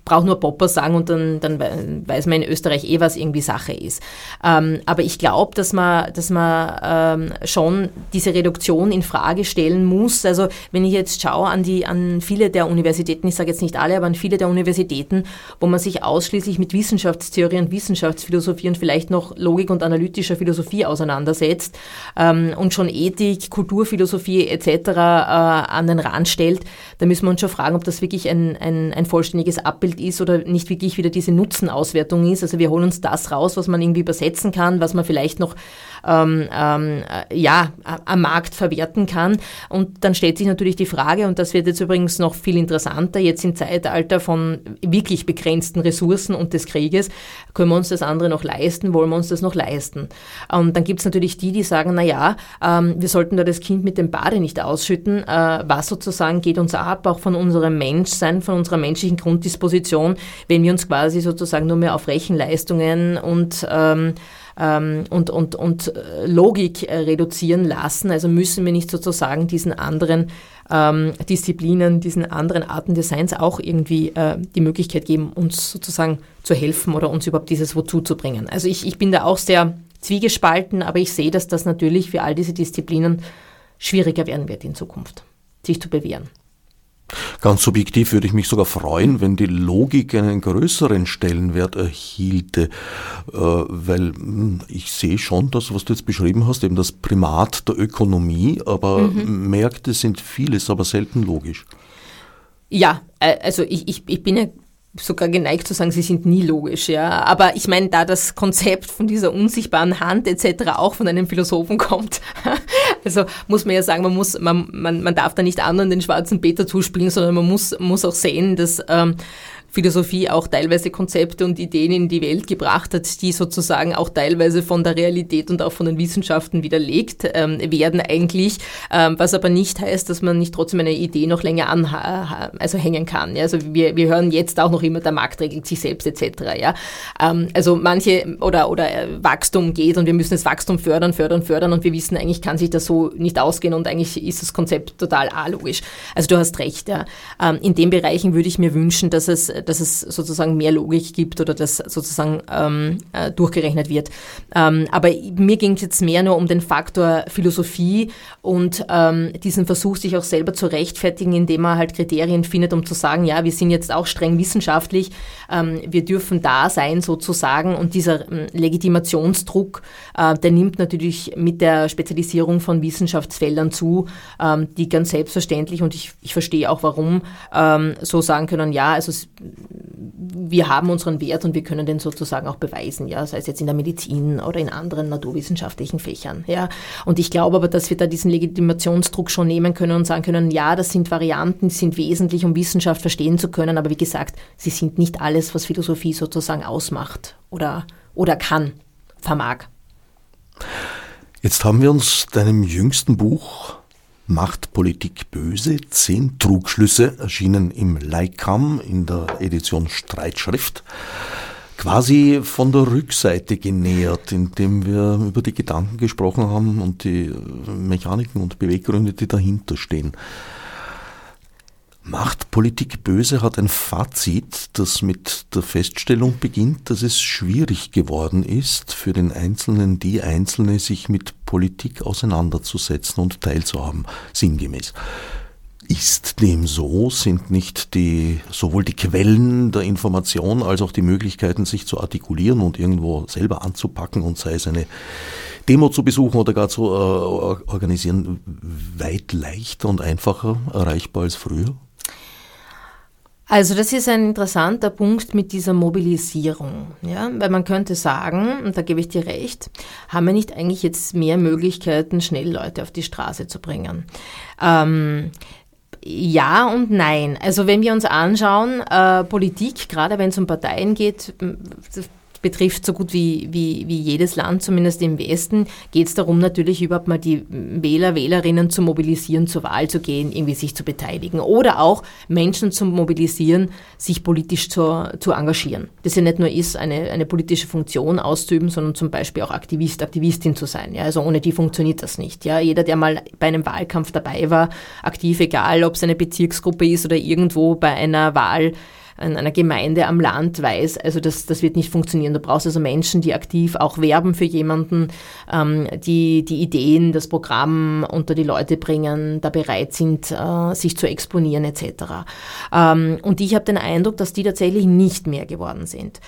braucht nur Popper sagen und dann, dann weiß man in Österreich eh, was irgendwie Sache ist. Ähm, aber ich glaube, dass man, dass man ähm, schon diese Reduktion in Frage stellen muss. Also wenn ich jetzt schaue an die, an viele der Universitäten, ich sage jetzt nicht alle, aber an viele der Universitäten, wo man sich ausschließlich mit Wissenschaft Wissenschaftstheorie und Wissenschaftsphilosophie und vielleicht noch Logik und analytischer Philosophie auseinandersetzt ähm, und schon Ethik, Kulturphilosophie etc. Äh, an den Rand stellt, da müssen wir uns schon fragen, ob das wirklich ein, ein, ein vollständiges Abbild ist oder nicht wirklich wieder diese Nutzenauswertung ist. Also wir holen uns das raus, was man irgendwie übersetzen kann, was man vielleicht noch ähm, ähm, ja, am Markt verwerten kann. Und dann stellt sich natürlich die Frage, und das wird jetzt übrigens noch viel interessanter, jetzt im Zeitalter von wirklich begrenzten Ressourcen und des Krieges, können wir uns das andere noch leisten, wollen wir uns das noch leisten? Und dann gibt es natürlich die, die sagen, na ja, ähm, wir sollten da das Kind mit dem Bade nicht ausschütten, äh, was sozusagen geht uns ab, auch von unserem Menschsein, von unserer menschlichen Grunddisposition, wenn wir uns quasi sozusagen nur mehr auf Rechenleistungen und ähm, ähm, und, und, und äh, Logik äh, reduzieren lassen. Also müssen wir nicht sozusagen diesen anderen ähm, Disziplinen, diesen anderen Arten des Seins auch irgendwie äh, die Möglichkeit geben, uns sozusagen zu helfen oder uns überhaupt dieses Wozu zu bringen. Also ich, ich bin da auch sehr zwiegespalten, aber ich sehe, dass das natürlich für all diese Disziplinen schwieriger werden wird in Zukunft, sich zu bewähren. Ganz subjektiv würde ich mich sogar freuen, wenn die Logik einen größeren Stellenwert erhielte, äh, weil hm, ich sehe schon das, was du jetzt beschrieben hast, eben das Primat der Ökonomie, aber mhm. Märkte sind vieles, aber selten logisch. Ja, äh, also ich, ich, ich bin ja sogar geneigt zu sagen, sie sind nie logisch, ja. Aber ich meine, da das Konzept von dieser unsichtbaren Hand etc. auch von einem Philosophen kommt, also muss man ja sagen, man muss, man, man, man darf da nicht anderen den schwarzen Peter zuspielen, sondern man muss, muss auch sehen, dass ähm, Philosophie auch teilweise Konzepte und Ideen in die Welt gebracht hat, die sozusagen auch teilweise von der Realität und auch von den Wissenschaften widerlegt ähm, werden eigentlich, ähm, was aber nicht heißt, dass man nicht trotzdem eine Idee noch länger an, also hängen kann. Ja? Also wir, wir hören jetzt auch noch immer, der Markt regelt sich selbst etc. Ja? Ähm, also manche oder, oder äh, Wachstum geht und wir müssen das Wachstum fördern, fördern, fördern und wir wissen eigentlich kann sich das so nicht ausgehen und eigentlich ist das Konzept total alogisch. Also du hast recht. Ja? Ähm, in den Bereichen würde ich mir wünschen, dass es dass es sozusagen mehr Logik gibt oder dass sozusagen ähm, äh, durchgerechnet wird. Ähm, aber mir ging es jetzt mehr nur um den Faktor Philosophie und ähm, diesen Versuch, sich auch selber zu rechtfertigen, indem man halt Kriterien findet, um zu sagen, ja, wir sind jetzt auch streng wissenschaftlich, ähm, wir dürfen da sein sozusagen und dieser ähm, Legitimationsdruck, äh, der nimmt natürlich mit der Spezialisierung von Wissenschaftsfeldern zu, ähm, die ganz selbstverständlich und ich, ich verstehe auch warum so sagen können, ja, also wir haben unseren Wert und wir können den sozusagen auch beweisen, ja, sei es jetzt in der Medizin oder in anderen naturwissenschaftlichen Fächern, ja. Und ich glaube aber, dass wir da diesen Legitimationsdruck schon nehmen können und sagen können, ja, das sind Varianten, die sind wesentlich, um Wissenschaft verstehen zu können, aber wie gesagt, sie sind nicht alles, was Philosophie sozusagen ausmacht oder, oder kann, vermag. Jetzt haben wir uns deinem jüngsten Buch Macht Politik böse? Zehn Trugschlüsse erschienen im Leikam in der Edition Streitschrift quasi von der Rückseite genähert, indem wir über die Gedanken gesprochen haben und die Mechaniken und Beweggründe, die dahinter stehen. Macht Politik böse hat ein Fazit, das mit der Feststellung beginnt, dass es schwierig geworden ist, für den Einzelnen, die Einzelne, sich mit Politik auseinanderzusetzen und teilzuhaben, sinngemäß. Ist dem so? Sind nicht die, sowohl die Quellen der Information als auch die Möglichkeiten, sich zu artikulieren und irgendwo selber anzupacken und sei es eine Demo zu besuchen oder gar zu äh, organisieren, weit leichter und einfacher erreichbar als früher? Also das ist ein interessanter Punkt mit dieser Mobilisierung, ja, weil man könnte sagen, und da gebe ich dir recht, haben wir nicht eigentlich jetzt mehr Möglichkeiten, schnell Leute auf die Straße zu bringen? Ähm, ja und nein. Also wenn wir uns anschauen, äh, Politik, gerade wenn es um Parteien geht, betrifft so gut wie, wie, wie jedes Land, zumindest im Westen, geht es darum, natürlich überhaupt mal die Wähler, Wählerinnen zu mobilisieren, zur Wahl zu gehen, irgendwie sich zu beteiligen. Oder auch Menschen zu mobilisieren, sich politisch zu, zu engagieren. Das ja nicht nur ist, eine, eine politische Funktion auszuüben, sondern zum Beispiel auch Aktivist, Aktivistin zu sein. Ja, also ohne die funktioniert das nicht. Ja, jeder, der mal bei einem Wahlkampf dabei war, aktiv, egal ob es eine Bezirksgruppe ist oder irgendwo bei einer Wahl, in einer Gemeinde am Land weiß, also das, das wird nicht funktionieren. Du brauchst also Menschen, die aktiv auch werben für jemanden, ähm, die die Ideen, das Programm unter die Leute bringen, da bereit sind, äh, sich zu exponieren etc. Ähm, und ich habe den Eindruck, dass die tatsächlich nicht mehr geworden sind.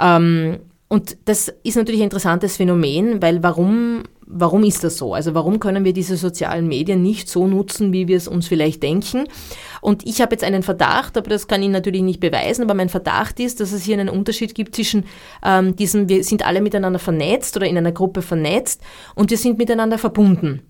Ähm, und das ist natürlich ein interessantes Phänomen, weil warum, warum ist das so? Also warum können wir diese sozialen Medien nicht so nutzen, wie wir es uns vielleicht denken? Und ich habe jetzt einen Verdacht, aber das kann ich natürlich nicht beweisen, aber mein Verdacht ist, dass es hier einen Unterschied gibt zwischen ähm, diesem, wir sind alle miteinander vernetzt oder in einer Gruppe vernetzt und wir sind miteinander verbunden.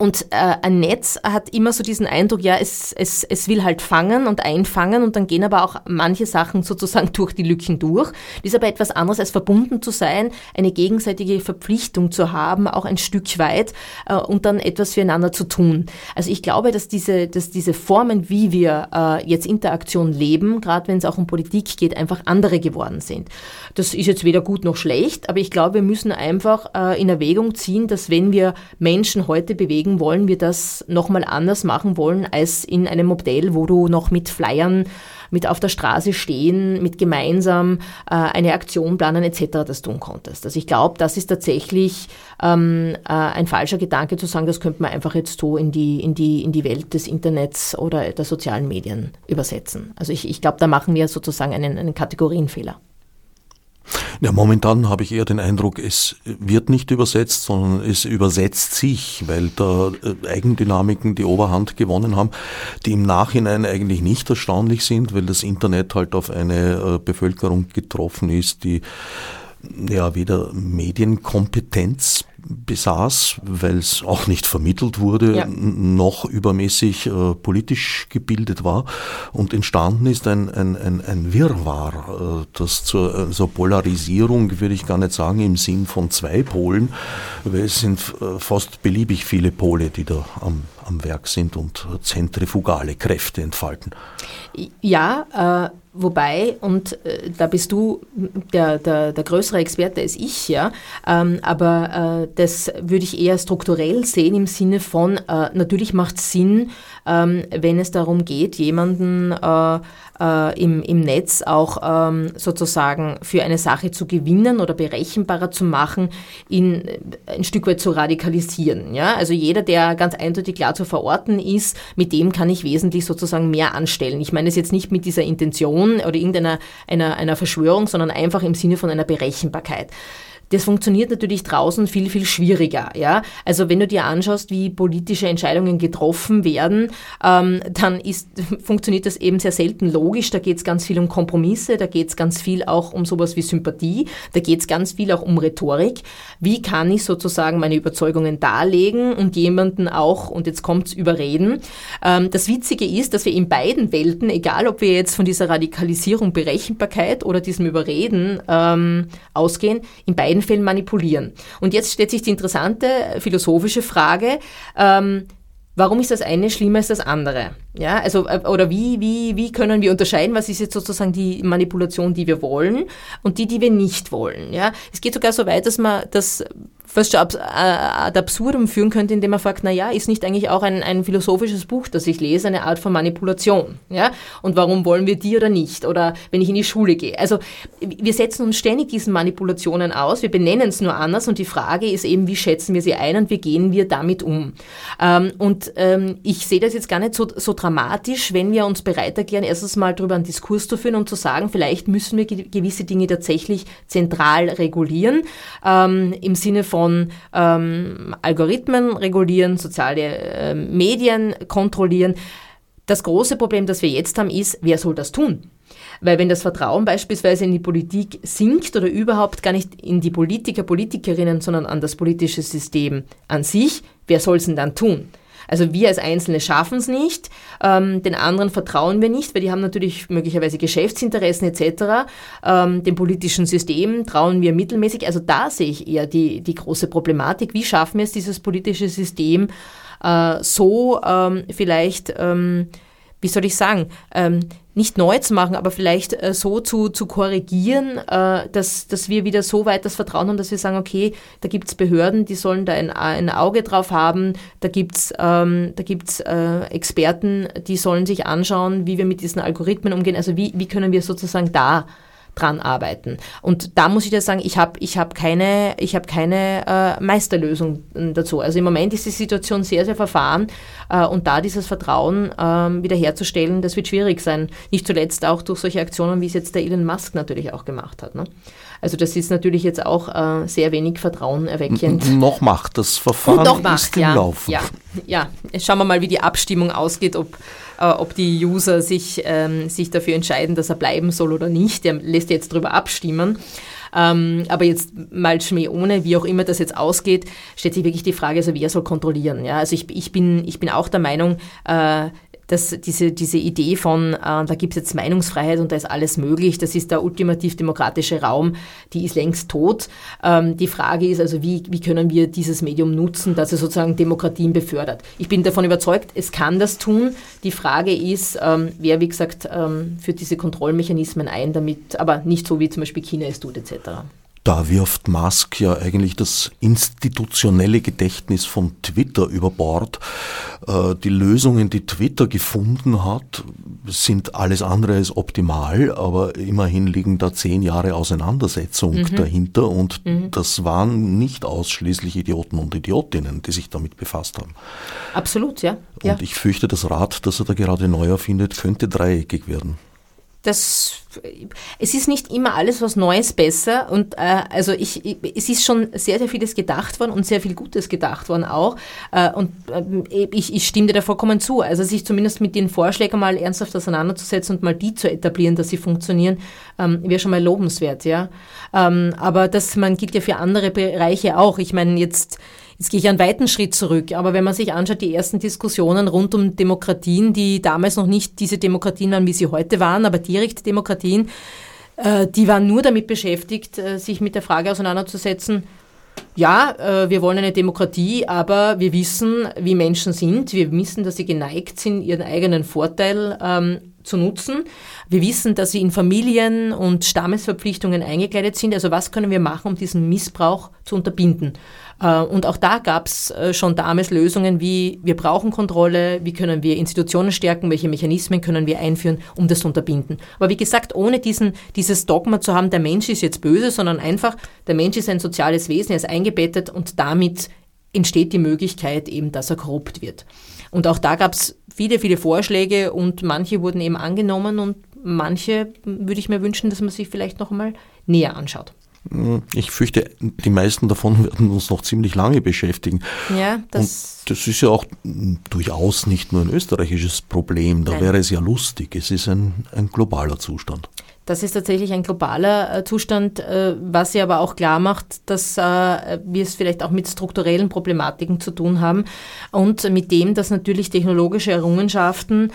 Und äh, ein Netz hat immer so diesen Eindruck, ja, es, es, es will halt fangen und einfangen und dann gehen aber auch manche Sachen sozusagen durch die Lücken durch. Das ist aber etwas anderes als verbunden zu sein, eine gegenseitige Verpflichtung zu haben, auch ein Stück weit äh, und dann etwas füreinander zu tun. Also ich glaube, dass diese, dass diese Formen, wie wir äh, jetzt Interaktion leben, gerade wenn es auch um Politik geht, einfach andere geworden sind. Das ist jetzt weder gut noch schlecht, aber ich glaube, wir müssen einfach äh, in Erwägung ziehen, dass wenn wir Menschen heute bewegen, deswegen wollen wir das nochmal anders machen wollen als in einem Modell, wo du noch mit Flyern mit auf der Straße stehen, mit gemeinsam äh, eine Aktion planen etc. das tun konntest. Also ich glaube, das ist tatsächlich ähm, äh, ein falscher Gedanke zu sagen, das könnte man einfach jetzt so in die, in die, in die Welt des Internets oder der sozialen Medien übersetzen. Also ich, ich glaube, da machen wir sozusagen einen, einen Kategorienfehler. Ja, momentan habe ich eher den Eindruck, es wird nicht übersetzt, sondern es übersetzt sich, weil da äh, Eigendynamiken die Oberhand gewonnen haben, die im Nachhinein eigentlich nicht erstaunlich sind, weil das Internet halt auf eine äh, Bevölkerung getroffen ist, die ja weder Medienkompetenz besaß, weil es auch nicht vermittelt wurde, ja. noch übermäßig äh, politisch gebildet war. Und entstanden ist ein, ein, ein, ein Wirrwarr, äh, das zur also Polarisierung, würde ich gar nicht sagen, im Sinn von zwei Polen, weil es sind äh, fast beliebig viele Pole, die da am, am Werk sind und zentrifugale Kräfte entfalten. Ja, äh, wobei, und äh, da bist du der, der, der größere Experte als ich, ja, ähm, aber äh, das würde ich eher strukturell sehen im Sinne von, äh, natürlich macht es Sinn, ähm, wenn es darum geht, jemanden äh, äh, im, im Netz auch ähm, sozusagen für eine Sache zu gewinnen oder berechenbarer zu machen, ihn äh, ein Stück weit zu radikalisieren. Ja? Also jeder, der ganz eindeutig klar zu verorten ist, mit dem kann ich wesentlich sozusagen mehr anstellen. Ich meine es jetzt nicht mit dieser Intention oder irgendeiner einer, einer Verschwörung, sondern einfach im Sinne von einer Berechenbarkeit. Das funktioniert natürlich draußen viel, viel schwieriger. Ja? Also wenn du dir anschaust, wie politische Entscheidungen getroffen werden, ähm, dann ist, funktioniert das eben sehr selten logisch. Da geht es ganz viel um Kompromisse, da geht es ganz viel auch um sowas wie Sympathie, da geht es ganz viel auch um Rhetorik. Wie kann ich sozusagen meine Überzeugungen darlegen und jemanden auch, und jetzt kommt es überreden. Ähm, das Witzige ist, dass wir in beiden Welten, egal ob wir jetzt von dieser Radikalisierung, Berechenbarkeit oder diesem Überreden ähm, ausgehen, in beiden Fällen manipulieren. Und jetzt stellt sich die interessante philosophische Frage, ähm, Warum ist das eine schlimmer als das andere? Ja, also, äh, oder wie, wie, wie können wir unterscheiden, was ist jetzt sozusagen die Manipulation, die wir wollen und die, die wir nicht wollen? Ja, es geht sogar so weit, dass man das fast schon äh, ad absurdum führen könnte, indem man fragt, na ja, ist nicht eigentlich auch ein, ein philosophisches Buch, das ich lese, eine Art von Manipulation? Ja? Und warum wollen wir die oder nicht? Oder wenn ich in die Schule gehe. Also wir setzen uns ständig diesen Manipulationen aus, wir benennen es nur anders und die Frage ist eben, wie schätzen wir sie ein und wie gehen wir damit um? Ähm, und ähm, ich sehe das jetzt gar nicht so, so dramatisch, wenn wir uns bereit erklären, erstens mal darüber einen Diskurs zu führen und zu sagen, vielleicht müssen wir gewisse Dinge tatsächlich zentral regulieren, ähm, im Sinne von von ähm, Algorithmen regulieren, soziale äh, Medien kontrollieren. Das große Problem, das wir jetzt haben, ist, wer soll das tun? Weil wenn das Vertrauen beispielsweise in die Politik sinkt oder überhaupt gar nicht in die Politiker, Politikerinnen, sondern an das politische System an sich, wer soll es denn dann tun? Also wir als Einzelne schaffen es nicht, ähm, den anderen vertrauen wir nicht, weil die haben natürlich möglicherweise Geschäftsinteressen etc. Ähm, dem politischen System trauen wir mittelmäßig. Also da sehe ich eher die, die große Problematik. Wie schaffen wir es, dieses politische System äh, so ähm, vielleicht, ähm, wie soll ich sagen, ähm, nicht neu zu machen, aber vielleicht äh, so zu, zu korrigieren, äh, dass, dass wir wieder so weit das Vertrauen haben, dass wir sagen, okay, da gibt es Behörden, die sollen da ein, ein Auge drauf haben, da gibt es ähm, da gibt's, äh, Experten, die sollen sich anschauen, wie wir mit diesen Algorithmen umgehen, also wie, wie können wir sozusagen da dran arbeiten. Und da muss ich dir sagen, ich habe ich hab keine, ich hab keine äh, Meisterlösung dazu. Also im Moment ist die Situation sehr, sehr verfahren äh, und da dieses Vertrauen äh, wiederherzustellen, das wird schwierig sein. Nicht zuletzt auch durch solche Aktionen, wie es jetzt der Elon Musk natürlich auch gemacht hat. Ne? Also das ist natürlich jetzt auch äh, sehr wenig Vertrauen erweckend. N noch macht das Verfahren noch macht, ist im ja, Laufen. Ja, ja, schauen wir mal, wie die Abstimmung ausgeht, ob ob die User sich, ähm, sich dafür entscheiden, dass er bleiben soll oder nicht. Der lässt jetzt darüber abstimmen. Ähm, aber jetzt mal Schmäh ohne, wie auch immer das jetzt ausgeht, stellt sich wirklich die Frage, also wer soll kontrollieren? Ja, also ich, ich, bin, ich bin auch der Meinung, äh, dass diese, diese Idee von, äh, da gibt es jetzt Meinungsfreiheit und da ist alles möglich, das ist der ultimativ demokratische Raum, die ist längst tot. Ähm, die Frage ist also, wie, wie können wir dieses Medium nutzen, dass es sozusagen Demokratien befördert. Ich bin davon überzeugt, es kann das tun. Die Frage ist, ähm, wer, wie gesagt, ähm, führt diese Kontrollmechanismen ein, damit, aber nicht so, wie zum Beispiel China es tut, etc. Da wirft Musk ja eigentlich das institutionelle Gedächtnis von Twitter über Bord. Äh, die Lösungen, die Twitter gefunden hat, sind alles andere als optimal, aber immerhin liegen da zehn Jahre Auseinandersetzung mhm. dahinter und mhm. das waren nicht ausschließlich Idioten und Idiotinnen, die sich damit befasst haben. Absolut, ja. Und ja. ich fürchte, das Rad, das er da gerade neu erfindet, könnte dreieckig werden das, es ist nicht immer alles was Neues besser und äh, also ich, ich, es ist schon sehr, sehr vieles gedacht worden und sehr viel Gutes gedacht worden auch äh, und äh, ich, ich stimme dir da vollkommen zu. Also sich zumindest mit den Vorschlägen mal ernsthaft auseinanderzusetzen und mal die zu etablieren, dass sie funktionieren, ähm, wäre schon mal lobenswert, ja. Ähm, aber das, man gilt ja für andere Bereiche auch. Ich meine jetzt Jetzt gehe ich einen weiten Schritt zurück, aber wenn man sich anschaut, die ersten Diskussionen rund um Demokratien, die damals noch nicht diese Demokratien waren, wie sie heute waren, aber direkte Demokratien, äh, die waren nur damit beschäftigt, äh, sich mit der Frage auseinanderzusetzen, ja, äh, wir wollen eine Demokratie, aber wir wissen, wie Menschen sind. Wir wissen, dass sie geneigt sind, ihren eigenen Vorteil ähm, zu nutzen. Wir wissen, dass sie in Familien und Stammesverpflichtungen eingekleidet sind. Also was können wir machen, um diesen Missbrauch zu unterbinden? Äh, und auch da gab es äh, schon damals Lösungen wie, wir brauchen Kontrolle, wie können wir Institutionen stärken, welche Mechanismen können wir einführen, um das zu unterbinden. Aber wie gesagt, ohne diesen, dieses Dogma zu haben, der Mensch ist jetzt böse, sondern einfach, der Mensch ist ein soziales Wesen, er ist eingebettet und damit entsteht die Möglichkeit eben, dass er korrupt wird. Und auch da gab es viele, viele Vorschläge und manche wurden eben angenommen und manche würde ich mir wünschen, dass man sich vielleicht noch einmal näher anschaut. Hm, ich fürchte, die meisten davon werden uns noch ziemlich lange beschäftigen. Ja, das, Und das ist ja auch durchaus nicht nur ein österreichisches Problem. Da Nein. wäre es ja lustig. Es ist ein, ein globaler Zustand. Das ist tatsächlich ein globaler äh, Zustand, äh, was sie aber auch klar macht, dass äh, wir es vielleicht auch mit strukturellen Problematiken zu tun haben und mit dem, dass natürlich technologische Errungenschaften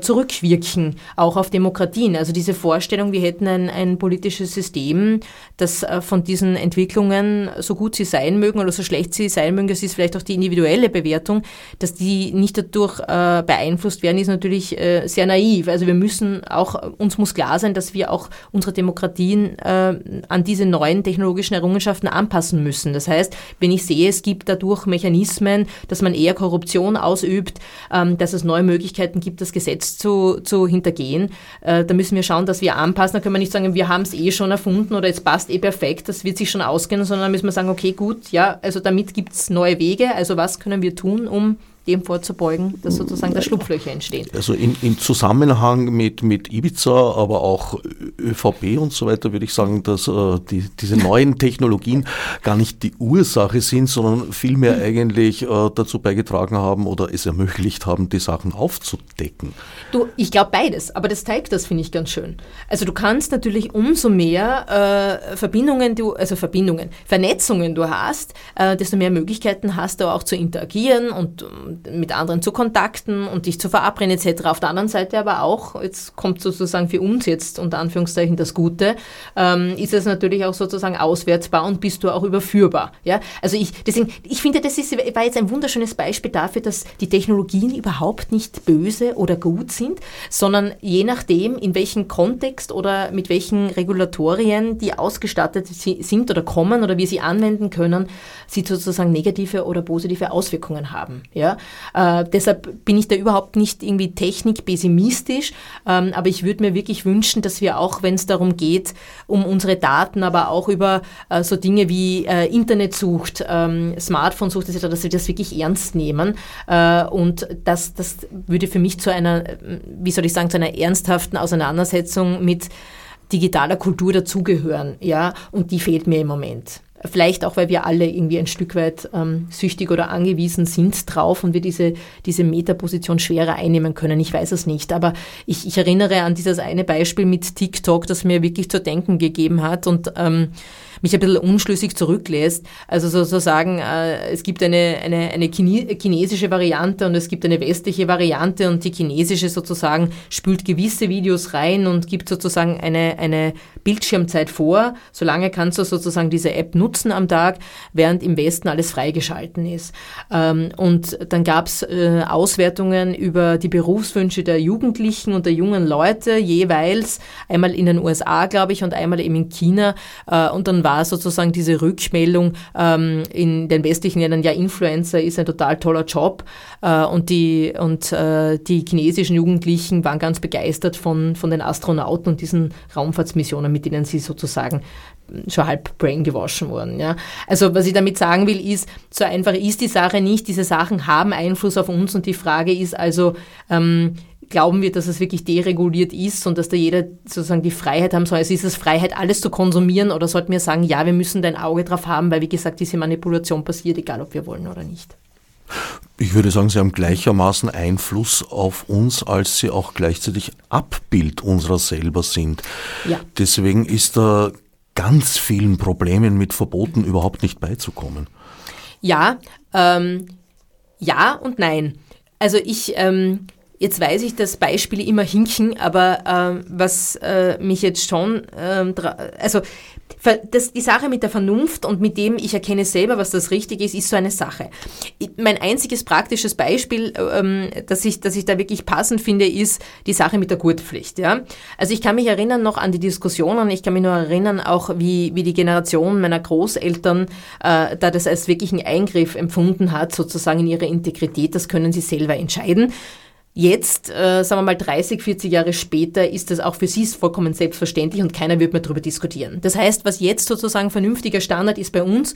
zurückwirken, auch auf Demokratien. Also diese Vorstellung, wir hätten ein, ein politisches System, das von diesen Entwicklungen, so gut sie sein mögen oder so schlecht sie sein mögen, das ist vielleicht auch die individuelle Bewertung, dass die nicht dadurch beeinflusst werden, ist natürlich sehr naiv. Also wir müssen auch, uns muss klar sein, dass wir auch unsere Demokratien äh, an diese neuen technologischen Errungenschaften anpassen müssen. Das heißt, wenn ich sehe, es gibt dadurch Mechanismen, dass man eher Korruption ausübt, ähm, dass es neue Möglichkeiten gibt, das Gesetz zu, zu hintergehen, äh, da müssen wir schauen, dass wir anpassen. Da können wir nicht sagen, wir haben es eh schon erfunden oder es passt eh perfekt, das wird sich schon ausgehen, sondern müssen wir sagen, okay, gut, ja, also damit gibt es neue Wege. Also was können wir tun, um dem vorzubeugen, dass sozusagen da Schlupflöcher entstehen. Also in, in Zusammenhang mit, mit Ibiza, aber auch ÖVP und so weiter würde ich sagen, dass äh, die, diese neuen Technologien gar nicht die Ursache sind, sondern vielmehr eigentlich äh, dazu beigetragen haben oder es ermöglicht haben, die Sachen aufzudecken. Du, ich glaube beides, aber das zeigt das, finde ich ganz schön. Also du kannst natürlich umso mehr äh, Verbindungen, du, also Verbindungen, Vernetzungen du hast, äh, desto mehr Möglichkeiten hast du auch zu interagieren und mit anderen zu kontakten und dich zu verabreden etc. Auf der anderen Seite aber auch, jetzt kommt sozusagen für uns jetzt unter Anführungszeichen das Gute, ähm, ist es natürlich auch sozusagen auswärtsbar und bist du auch überführbar. Ja? Also ich, deswegen, ich finde, das ist, war jetzt ein wunderschönes Beispiel dafür, dass die Technologien überhaupt nicht böse oder gut sind, sondern je nachdem, in welchem Kontext oder mit welchen Regulatorien die ausgestattet sind oder kommen oder wir sie anwenden können, sie sozusagen negative oder positive Auswirkungen haben. Ja? Äh, deshalb bin ich da überhaupt nicht irgendwie technikpessimistisch, ähm, aber ich würde mir wirklich wünschen, dass wir auch, wenn es darum geht, um unsere Daten, aber auch über äh, so Dinge wie äh, Internetsucht, ähm, Smartphone-Sucht etc., dass wir das wirklich ernst nehmen. Äh, und das, das würde für mich zu einer, wie soll ich sagen, zu einer ernsthaften Auseinandersetzung mit digitaler Kultur dazugehören. Ja? Und die fehlt mir im Moment. Vielleicht auch, weil wir alle irgendwie ein Stück weit ähm, süchtig oder angewiesen sind drauf und wir diese, diese Metaposition schwerer einnehmen können. Ich weiß es nicht. Aber ich, ich erinnere an dieses eine Beispiel mit TikTok, das mir wirklich zu denken gegeben hat. Und ähm, mich ein bisschen unschlüssig zurücklässt. Also sozusagen, äh, es gibt eine, eine, eine chinesische Variante und es gibt eine westliche Variante und die chinesische sozusagen spült gewisse Videos rein und gibt sozusagen eine, eine Bildschirmzeit vor. Solange kannst du sozusagen diese App nutzen am Tag, während im Westen alles freigeschalten ist. Ähm, und dann gab es äh, Auswertungen über die Berufswünsche der Jugendlichen und der jungen Leute jeweils, einmal in den USA, glaube ich, und einmal eben in China. Äh, und dann war sozusagen diese Rückmeldung ähm, in den westlichen Ländern, ja, Influencer ist ein total toller Job äh, und, die, und äh, die chinesischen Jugendlichen waren ganz begeistert von, von den Astronauten und diesen Raumfahrtsmissionen, mit denen sie sozusagen schon halb brain gewaschen wurden. Ja. Also was ich damit sagen will, ist, so einfach ist die Sache nicht. Diese Sachen haben Einfluss auf uns und die Frage ist also, ähm, glauben wir, dass es wirklich dereguliert ist und dass da jeder sozusagen die Freiheit haben soll. Also ist es Freiheit, alles zu konsumieren oder sollten wir sagen, ja, wir müssen da ein Auge drauf haben, weil wie gesagt, diese Manipulation passiert, egal ob wir wollen oder nicht. Ich würde sagen, sie haben gleichermaßen Einfluss auf uns, als sie auch gleichzeitig Abbild unserer selber sind. Ja. Deswegen ist da ganz vielen Problemen mit Verboten überhaupt nicht beizukommen. Ja, ähm, ja und nein. Also ich, ähm, Jetzt weiß ich, dass Beispiele immer hinken, aber ähm, was äh, mich jetzt schon, ähm, also das, die Sache mit der Vernunft und mit dem, ich erkenne selber, was das richtig ist, ist so eine Sache. Mein einziges praktisches Beispiel, ähm, das, ich, das ich da wirklich passend finde, ist die Sache mit der Gurtpflicht. Ja? Also ich kann mich erinnern noch an die Diskussionen, ich kann mich nur erinnern auch, wie, wie die Generation meiner Großeltern äh, da das als wirklich einen Eingriff empfunden hat, sozusagen in ihre Integrität, das können sie selber entscheiden. Jetzt, äh, sagen wir mal 30, 40 Jahre später, ist das auch für sie vollkommen selbstverständlich und keiner wird mehr darüber diskutieren. Das heißt, was jetzt sozusagen vernünftiger Standard ist bei uns,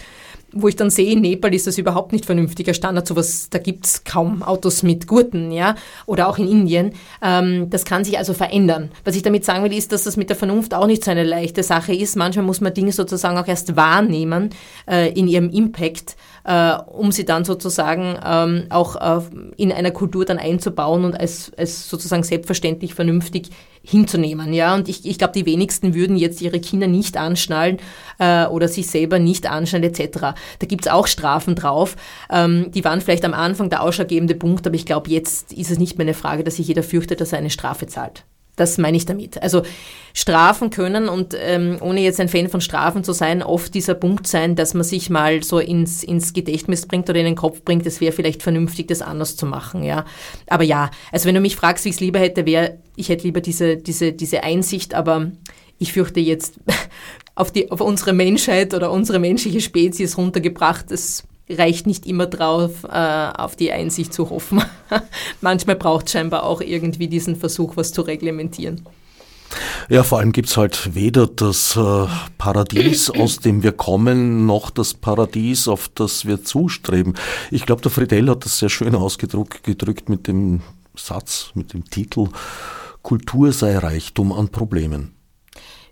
wo ich dann sehe, in Nepal ist das überhaupt nicht vernünftiger Standard, sowas, da gibt's kaum Autos mit Gurten, ja, oder auch in Indien. Ähm, das kann sich also verändern. Was ich damit sagen will, ist, dass das mit der Vernunft auch nicht so eine leichte Sache ist. Manchmal muss man Dinge sozusagen auch erst wahrnehmen äh, in ihrem Impact äh, um sie dann sozusagen ähm, auch äh, in einer Kultur dann einzubauen und als, als sozusagen selbstverständlich vernünftig hinzunehmen. Ja? Und ich, ich glaube, die wenigsten würden jetzt ihre Kinder nicht anschnallen äh, oder sich selber nicht anschnallen etc. Da gibt's auch Strafen drauf. Ähm, die waren vielleicht am Anfang der ausschlaggebende Punkt, aber ich glaube, jetzt ist es nicht mehr eine Frage, dass sich jeder fürchtet, dass er eine Strafe zahlt. Das meine ich damit. Also Strafen können und ähm, ohne jetzt ein Fan von Strafen zu sein, oft dieser Punkt sein, dass man sich mal so ins, ins Gedächtnis bringt oder in den Kopf bringt, es wäre vielleicht vernünftig, das anders zu machen. Ja. Aber ja, also wenn du mich fragst, wie ich es lieber hätte, wäre, ich hätte lieber diese, diese, diese Einsicht, aber ich fürchte jetzt auf, die, auf unsere Menschheit oder unsere menschliche Spezies runtergebracht, das reicht nicht immer drauf, äh, auf die Einsicht zu hoffen. Manchmal braucht es scheinbar auch irgendwie diesen Versuch, was zu reglementieren. Ja, vor allem gibt es halt weder das äh, Paradies, aus dem wir kommen, noch das Paradies, auf das wir zustreben. Ich glaube, der Friedel hat das sehr schön ausgedrückt gedrückt mit dem Satz, mit dem Titel Kultur sei Reichtum an Problemen.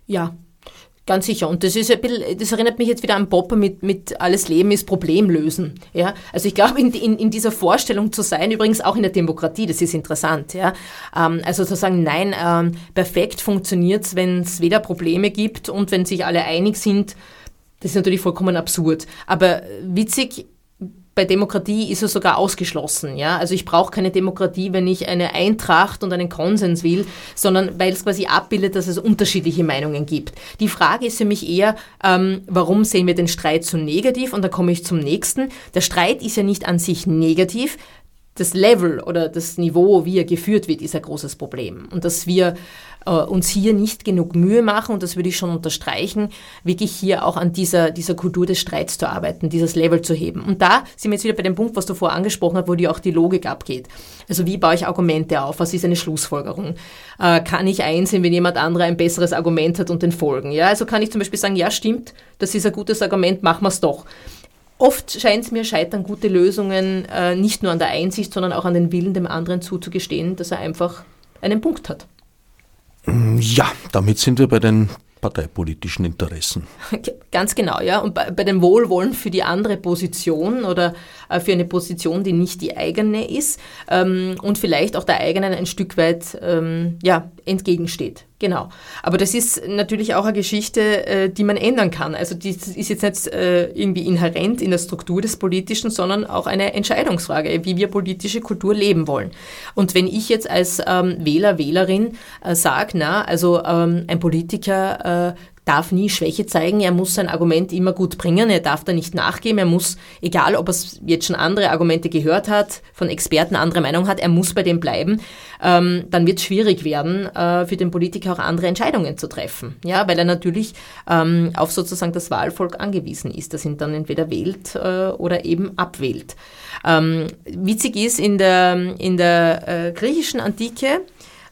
Ja, Ganz sicher. Und das ist ein bisschen, das erinnert mich jetzt wieder an Popper mit, mit alles Leben ist Problemlösen. Ja? Also ich glaube, in, in, in dieser Vorstellung zu sein, übrigens auch in der Demokratie, das ist interessant. Ja? Ähm, also zu sagen, nein, ähm, perfekt funktioniert es, wenn es weder Probleme gibt und wenn sich alle einig sind, das ist natürlich vollkommen absurd. Aber witzig, bei Demokratie ist es sogar ausgeschlossen. Ja? Also ich brauche keine Demokratie, wenn ich eine Eintracht und einen Konsens will, sondern weil es quasi abbildet, dass es unterschiedliche Meinungen gibt. Die Frage ist für mich eher, ähm, warum sehen wir den Streit so negativ? Und da komme ich zum nächsten. Der Streit ist ja nicht an sich negativ, das Level oder das Niveau, wie er geführt wird, ist ein großes Problem. Und dass wir äh, uns hier nicht genug Mühe machen, und das würde ich schon unterstreichen, wirklich hier auch an dieser, dieser Kultur des Streits zu arbeiten, dieses Level zu heben. Und da sind wir jetzt wieder bei dem Punkt, was du vorher angesprochen hast, wo die auch die Logik abgeht. Also wie baue ich Argumente auf? Was ist eine Schlussfolgerung? Äh, kann ich einsehen, wenn jemand anderer ein besseres Argument hat und den folgen? Ja, also kann ich zum Beispiel sagen, ja, stimmt, das ist ein gutes Argument, machen wir es doch. Oft scheint es mir scheitern gute Lösungen äh, nicht nur an der Einsicht, sondern auch an den Willen, dem anderen zuzugestehen, dass er einfach einen Punkt hat. Ja, damit sind wir bei den parteipolitischen Interessen. Ganz genau, ja. Und bei, bei, dem Wohlwollen für die andere Position oder äh, für eine Position, die nicht die eigene ist ähm, und vielleicht auch der eigenen ein Stück weit ähm, ja, entgegensteht. Genau. Aber das ist natürlich auch eine Geschichte, äh, die man ändern kann. Also die ist jetzt nicht äh, irgendwie inhärent in der Struktur des Politischen, sondern auch eine Entscheidungsfrage, wie wir politische Kultur leben wollen. Und wenn ich jetzt als ähm, Wähler, Wählerin äh, sage, na, also ähm, ein Politiker darf nie Schwäche zeigen, er muss sein Argument immer gut bringen, er darf da nicht nachgeben, er muss, egal ob er jetzt schon andere Argumente gehört hat, von Experten andere Meinung hat, er muss bei dem bleiben, ähm, dann wird es schwierig werden, äh, für den Politiker auch andere Entscheidungen zu treffen. Ja, weil er natürlich ähm, auf sozusagen das Wahlvolk angewiesen ist, das ihn dann entweder wählt äh, oder eben abwählt. Ähm, witzig ist, in der, in der äh, griechischen Antike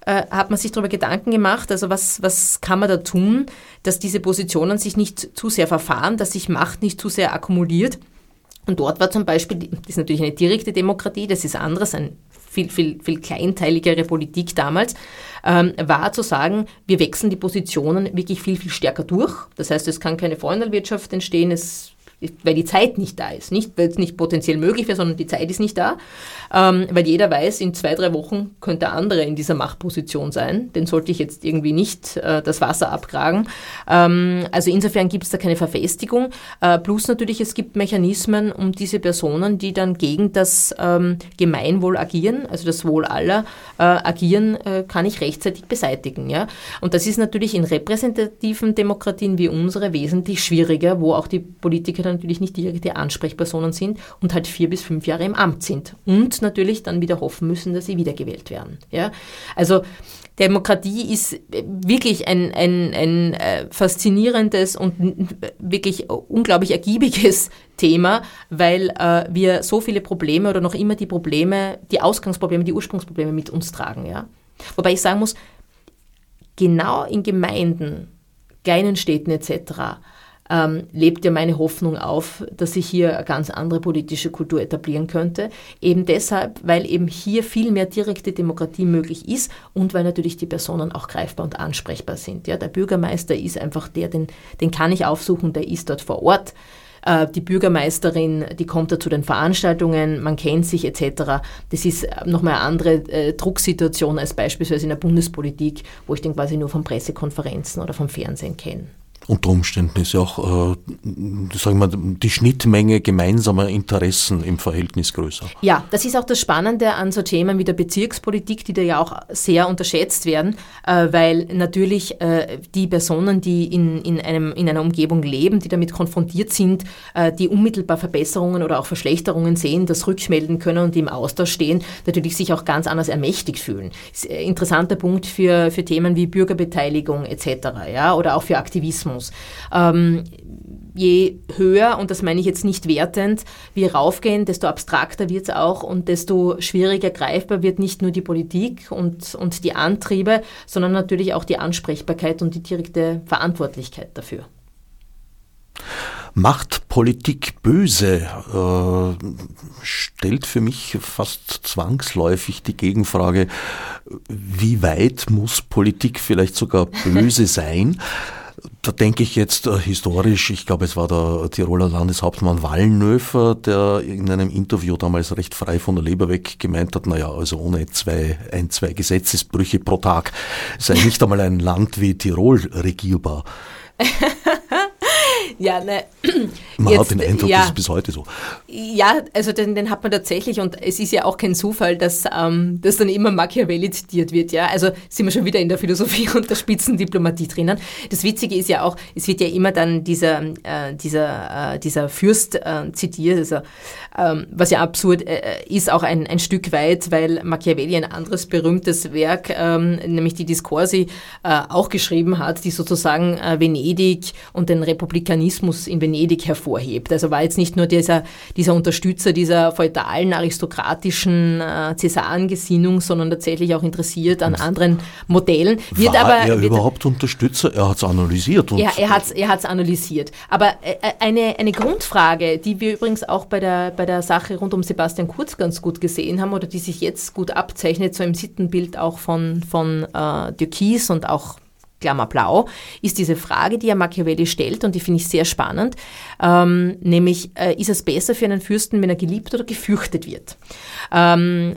äh, hat man sich darüber Gedanken gemacht, also was, was kann man da tun, dass diese Positionen sich nicht zu sehr verfahren, dass sich Macht nicht zu sehr akkumuliert. Und dort war zum Beispiel, das ist natürlich eine direkte Demokratie, das ist anderes, ein viel, viel, viel kleinteiligere Politik damals, ähm, war zu sagen, wir wechseln die Positionen wirklich viel, viel stärker durch. Das heißt, es kann keine Freundelwirtschaft entstehen, es weil die Zeit nicht da ist. Nicht, weil es nicht potenziell möglich wäre, sondern die Zeit ist nicht da. Ähm, weil jeder weiß, in zwei, drei Wochen könnte der andere in dieser Machtposition sein. Den sollte ich jetzt irgendwie nicht äh, das Wasser abgraben. Ähm, also insofern gibt es da keine Verfestigung. Äh, plus natürlich, es gibt Mechanismen, um diese Personen, die dann gegen das ähm, Gemeinwohl agieren, also das Wohl aller äh, agieren, äh, kann ich rechtzeitig beseitigen. Ja? Und das ist natürlich in repräsentativen Demokratien wie unsere wesentlich schwieriger, wo auch die Politiker dann natürlich nicht direkte Ansprechpersonen sind und halt vier bis fünf Jahre im Amt sind und natürlich dann wieder hoffen müssen, dass sie wiedergewählt werden. Ja? Also Demokratie ist wirklich ein, ein, ein äh, faszinierendes und wirklich unglaublich ergiebiges Thema, weil äh, wir so viele Probleme oder noch immer die Probleme, die Ausgangsprobleme, die Ursprungsprobleme mit uns tragen. Ja? Wobei ich sagen muss, genau in Gemeinden, kleinen Städten etc., ähm, lebt ja meine Hoffnung auf, dass sich hier eine ganz andere politische Kultur etablieren könnte. Eben deshalb, weil eben hier viel mehr direkte Demokratie möglich ist und weil natürlich die Personen auch greifbar und ansprechbar sind. Ja, der Bürgermeister ist einfach der, den, den kann ich aufsuchen, der ist dort vor Ort äh, die Bürgermeisterin, die kommt da zu den Veranstaltungen, man kennt sich etc. Das ist nochmal eine andere äh, Drucksituation als beispielsweise in der Bundespolitik, wo ich den quasi nur von Pressekonferenzen oder vom Fernsehen kenne unter Umständen ist ja auch, äh, sagen wir, die Schnittmenge gemeinsamer Interessen im Verhältnis größer. Ja, das ist auch das Spannende an so Themen wie der Bezirkspolitik, die da ja auch sehr unterschätzt werden, äh, weil natürlich äh, die Personen, die in, in, einem, in einer Umgebung leben, die damit konfrontiert sind, äh, die unmittelbar Verbesserungen oder auch Verschlechterungen sehen, das rückmelden können und im Austausch stehen, natürlich sich auch ganz anders ermächtigt fühlen. Ein interessanter Punkt für, für Themen wie Bürgerbeteiligung etc. Ja, oder auch für Aktivismus. Journalismus. Ähm, je höher, und das meine ich jetzt nicht wertend, wir raufgehen, desto abstrakter wird es auch und desto schwieriger greifbar wird nicht nur die Politik und, und die Antriebe, sondern natürlich auch die Ansprechbarkeit und die direkte Verantwortlichkeit dafür. Macht Politik böse? Äh, stellt für mich fast zwangsläufig die Gegenfrage, wie weit muss Politik vielleicht sogar böse sein? Da denke ich jetzt äh, historisch, ich glaube, es war der Tiroler Landeshauptmann Wallenöfer, der in einem Interview damals recht frei von der Leber weg gemeint hat, naja, also ohne zwei, ein, zwei Gesetzesbrüche pro Tag sei nicht einmal ein Land wie Tirol regierbar. Ja, ne, man jetzt, hat den Eindruck, ja, das ist bis heute so. Ja, also den, den hat man tatsächlich und es ist ja auch kein Zufall, dass, ähm, dass dann immer Machiavelli zitiert wird. Ja, also sind wir schon wieder in der Philosophie und der Spitzendiplomatie drinnen. Das Witzige ist ja auch, es wird ja immer dann dieser, äh, dieser, äh, dieser Fürst äh, zitiert, also, ähm, was ja absurd äh, ist, auch ein, ein Stück weit, weil Machiavelli ein anderes berühmtes Werk, ähm, nämlich die Discorsi, äh, auch geschrieben hat, die sozusagen äh, Venedig und den Republikanismus Humanismus in Venedig hervorhebt. Also war jetzt nicht nur dieser, dieser Unterstützer dieser feudalen, aristokratischen äh, Cäsarengesinnung, sondern tatsächlich auch interessiert an anderen Modellen. Wird war aber, er überhaupt Unterstützer? Er hat es analysiert. ja, er hat es er hat's analysiert. Aber äh, äh, eine, eine Grundfrage, die wir übrigens auch bei der, bei der Sache rund um Sebastian Kurz ganz gut gesehen haben oder die sich jetzt gut abzeichnet, so im Sittenbild auch von, von äh, Türkis und auch Klammer blau, ist diese Frage, die ja Machiavelli stellt und die finde ich sehr spannend, ähm, nämlich äh, ist es besser für einen Fürsten, wenn er geliebt oder gefürchtet wird? Ähm,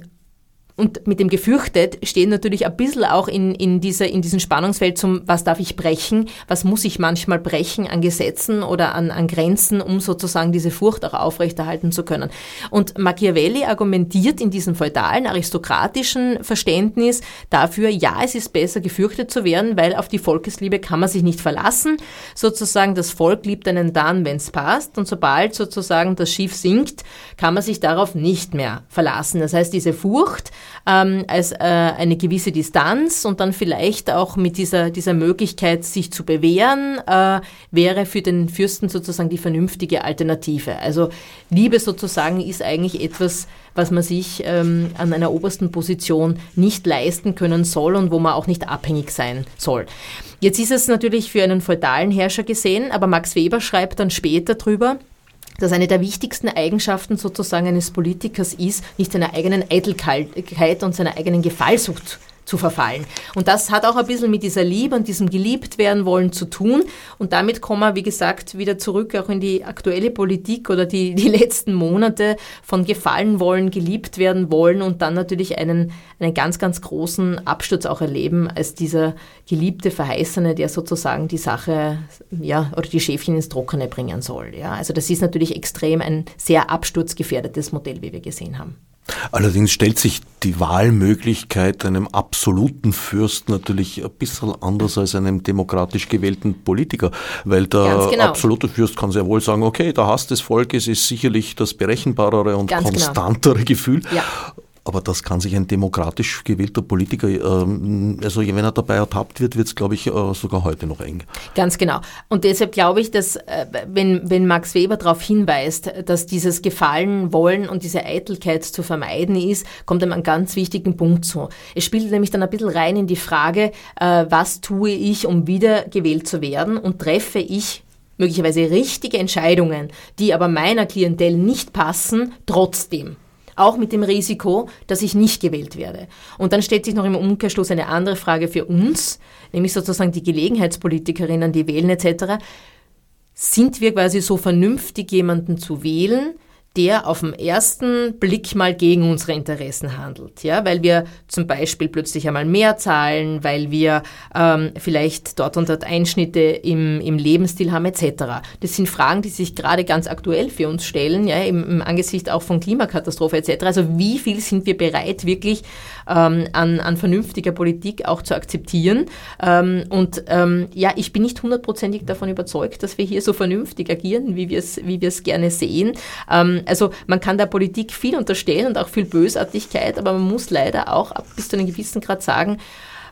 und mit dem gefürchtet stehen natürlich ein bisschen auch in, in, dieser, in diesem Spannungsfeld zum, was darf ich brechen, was muss ich manchmal brechen an Gesetzen oder an, an Grenzen, um sozusagen diese Furcht auch aufrechterhalten zu können. Und Machiavelli argumentiert in diesem feudalen, aristokratischen Verständnis dafür, ja, es ist besser gefürchtet zu werden, weil auf die Volkesliebe kann man sich nicht verlassen. Sozusagen das Volk liebt einen dann, wenn es passt. Und sobald sozusagen das Schiff sinkt, kann man sich darauf nicht mehr verlassen. Das heißt, diese Furcht, ähm, als äh, eine gewisse Distanz und dann vielleicht auch mit dieser, dieser Möglichkeit, sich zu bewähren, äh, wäre für den Fürsten sozusagen die vernünftige Alternative. Also Liebe sozusagen ist eigentlich etwas, was man sich ähm, an einer obersten Position nicht leisten können soll und wo man auch nicht abhängig sein soll. Jetzt ist es natürlich für einen feudalen Herrscher gesehen, aber Max Weber schreibt dann später drüber, dass eine der wichtigsten Eigenschaften sozusagen eines Politikers ist, nicht seiner eigenen Eitelkeit und seiner eigenen Gefallsucht zu verfallen. Und das hat auch ein bisschen mit dieser Liebe und diesem geliebt werden wollen zu tun. Und damit kommen wir, wie gesagt, wieder zurück auch in die aktuelle Politik oder die, die letzten Monate von gefallen wollen, geliebt werden wollen und dann natürlich einen, einen ganz, ganz großen Absturz auch erleben als dieser geliebte Verheißene, der sozusagen die Sache, ja, oder die Schäfchen ins Trockene bringen soll. Ja, also das ist natürlich extrem ein sehr absturzgefährdetes Modell, wie wir gesehen haben. Allerdings stellt sich die Wahlmöglichkeit einem absoluten Fürst natürlich ein bisschen anders als einem demokratisch gewählten Politiker, weil der genau. absolute Fürst kann sehr wohl sagen, okay, der Hass des Volkes ist sicherlich das berechenbarere und Ganz genau. konstantere genau. Gefühl. Ja. Aber das kann sich ein demokratisch gewählter Politiker, ähm, also wenn er dabei ertappt wird, wird es, glaube ich, äh, sogar heute noch eng. Ganz genau. Und deshalb glaube ich, dass äh, wenn, wenn Max Weber darauf hinweist, dass dieses Gefallen wollen und diese Eitelkeit zu vermeiden ist, kommt einem einen ganz wichtigen Punkt zu. Es spielt nämlich dann ein bisschen rein in die Frage, äh, was tue ich, um wieder gewählt zu werden und treffe ich möglicherweise richtige Entscheidungen, die aber meiner Klientel nicht passen, trotzdem auch mit dem Risiko, dass ich nicht gewählt werde. Und dann stellt sich noch im Umkehrschluss eine andere Frage für uns, nämlich sozusagen die Gelegenheitspolitikerinnen, die wählen etc. Sind wir quasi so vernünftig, jemanden zu wählen, der auf den ersten Blick mal gegen unsere Interessen handelt. Ja, weil wir zum Beispiel plötzlich einmal mehr zahlen, weil wir ähm, vielleicht dort und dort Einschnitte im, im Lebensstil haben etc. Das sind Fragen, die sich gerade ganz aktuell für uns stellen, ja, im, im Angesicht auch von Klimakatastrophe etc. Also wie viel sind wir bereit, wirklich ähm, an, an vernünftiger Politik auch zu akzeptieren? Ähm, und ähm, ja, ich bin nicht hundertprozentig davon überzeugt, dass wir hier so vernünftig agieren, wie wir es wie wir es gerne sehen. Ähm, also man kann der Politik viel unterstellen und auch viel Bösartigkeit, aber man muss leider auch bis zu einem gewissen Grad sagen,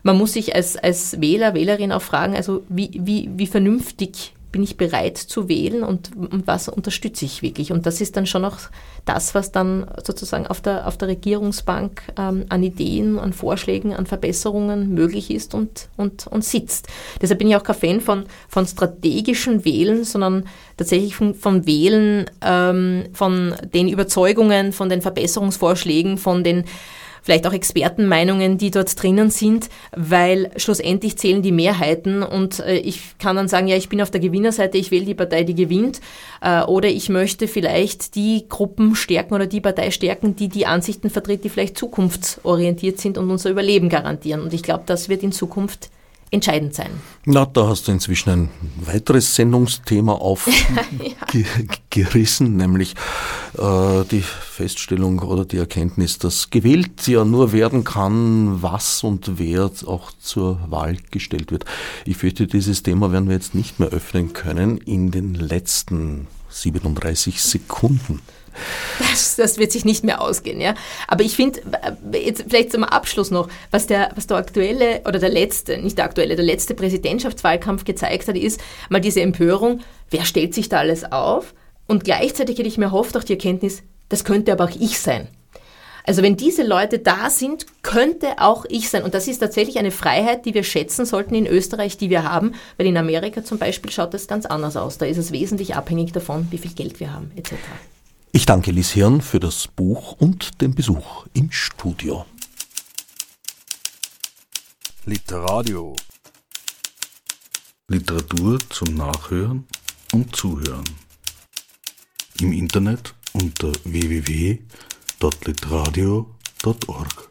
man muss sich als, als Wähler, Wählerin auch fragen, also wie, wie, wie vernünftig bin ich bereit zu wählen und, und, was unterstütze ich wirklich. Und das ist dann schon auch das, was dann sozusagen auf der, auf der Regierungsbank ähm, an Ideen, an Vorschlägen, an Verbesserungen möglich ist und, und, und sitzt. Deshalb bin ich auch kein Fan von, von strategischen Wählen, sondern tatsächlich von, von Wählen, ähm, von den Überzeugungen, von den Verbesserungsvorschlägen, von den vielleicht auch Expertenmeinungen, die dort drinnen sind, weil schlussendlich zählen die Mehrheiten und äh, ich kann dann sagen, ja, ich bin auf der Gewinnerseite, ich wähle die Partei, die gewinnt äh, oder ich möchte vielleicht die Gruppen stärken oder die Partei stärken, die die Ansichten vertritt, die vielleicht zukunftsorientiert sind und unser Überleben garantieren. Und ich glaube, das wird in Zukunft entscheidend sein. Na, da hast du inzwischen ein weiteres Sendungsthema aufgerissen, ja. nämlich äh, die Feststellung oder die Erkenntnis, dass gewählt ja nur werden kann, was und wer auch zur Wahl gestellt wird. Ich fürchte, dieses Thema werden wir jetzt nicht mehr öffnen können in den letzten 37 Sekunden. Das, das wird sich nicht mehr ausgehen, ja. Aber ich finde, äh, jetzt vielleicht zum Abschluss noch, was der, was der aktuelle oder der letzte, nicht der aktuelle, der letzte Präsidentschaftswahlkampf gezeigt hat, ist mal diese Empörung, wer stellt sich da alles auf? Und gleichzeitig hätte ich mir erhofft, auch die Erkenntnis, das könnte aber auch ich sein. Also wenn diese Leute da sind, könnte auch ich sein. Und das ist tatsächlich eine Freiheit, die wir schätzen sollten in Österreich, die wir haben, weil in Amerika zum Beispiel schaut das ganz anders aus. Da ist es wesentlich abhängig davon, wie viel Geld wir haben, etc. Ich danke Lies Hirn für das Buch und den Besuch im Studio. Literadio. Literatur zum Nachhören und Zuhören. Im Internet unter www.literadio.org.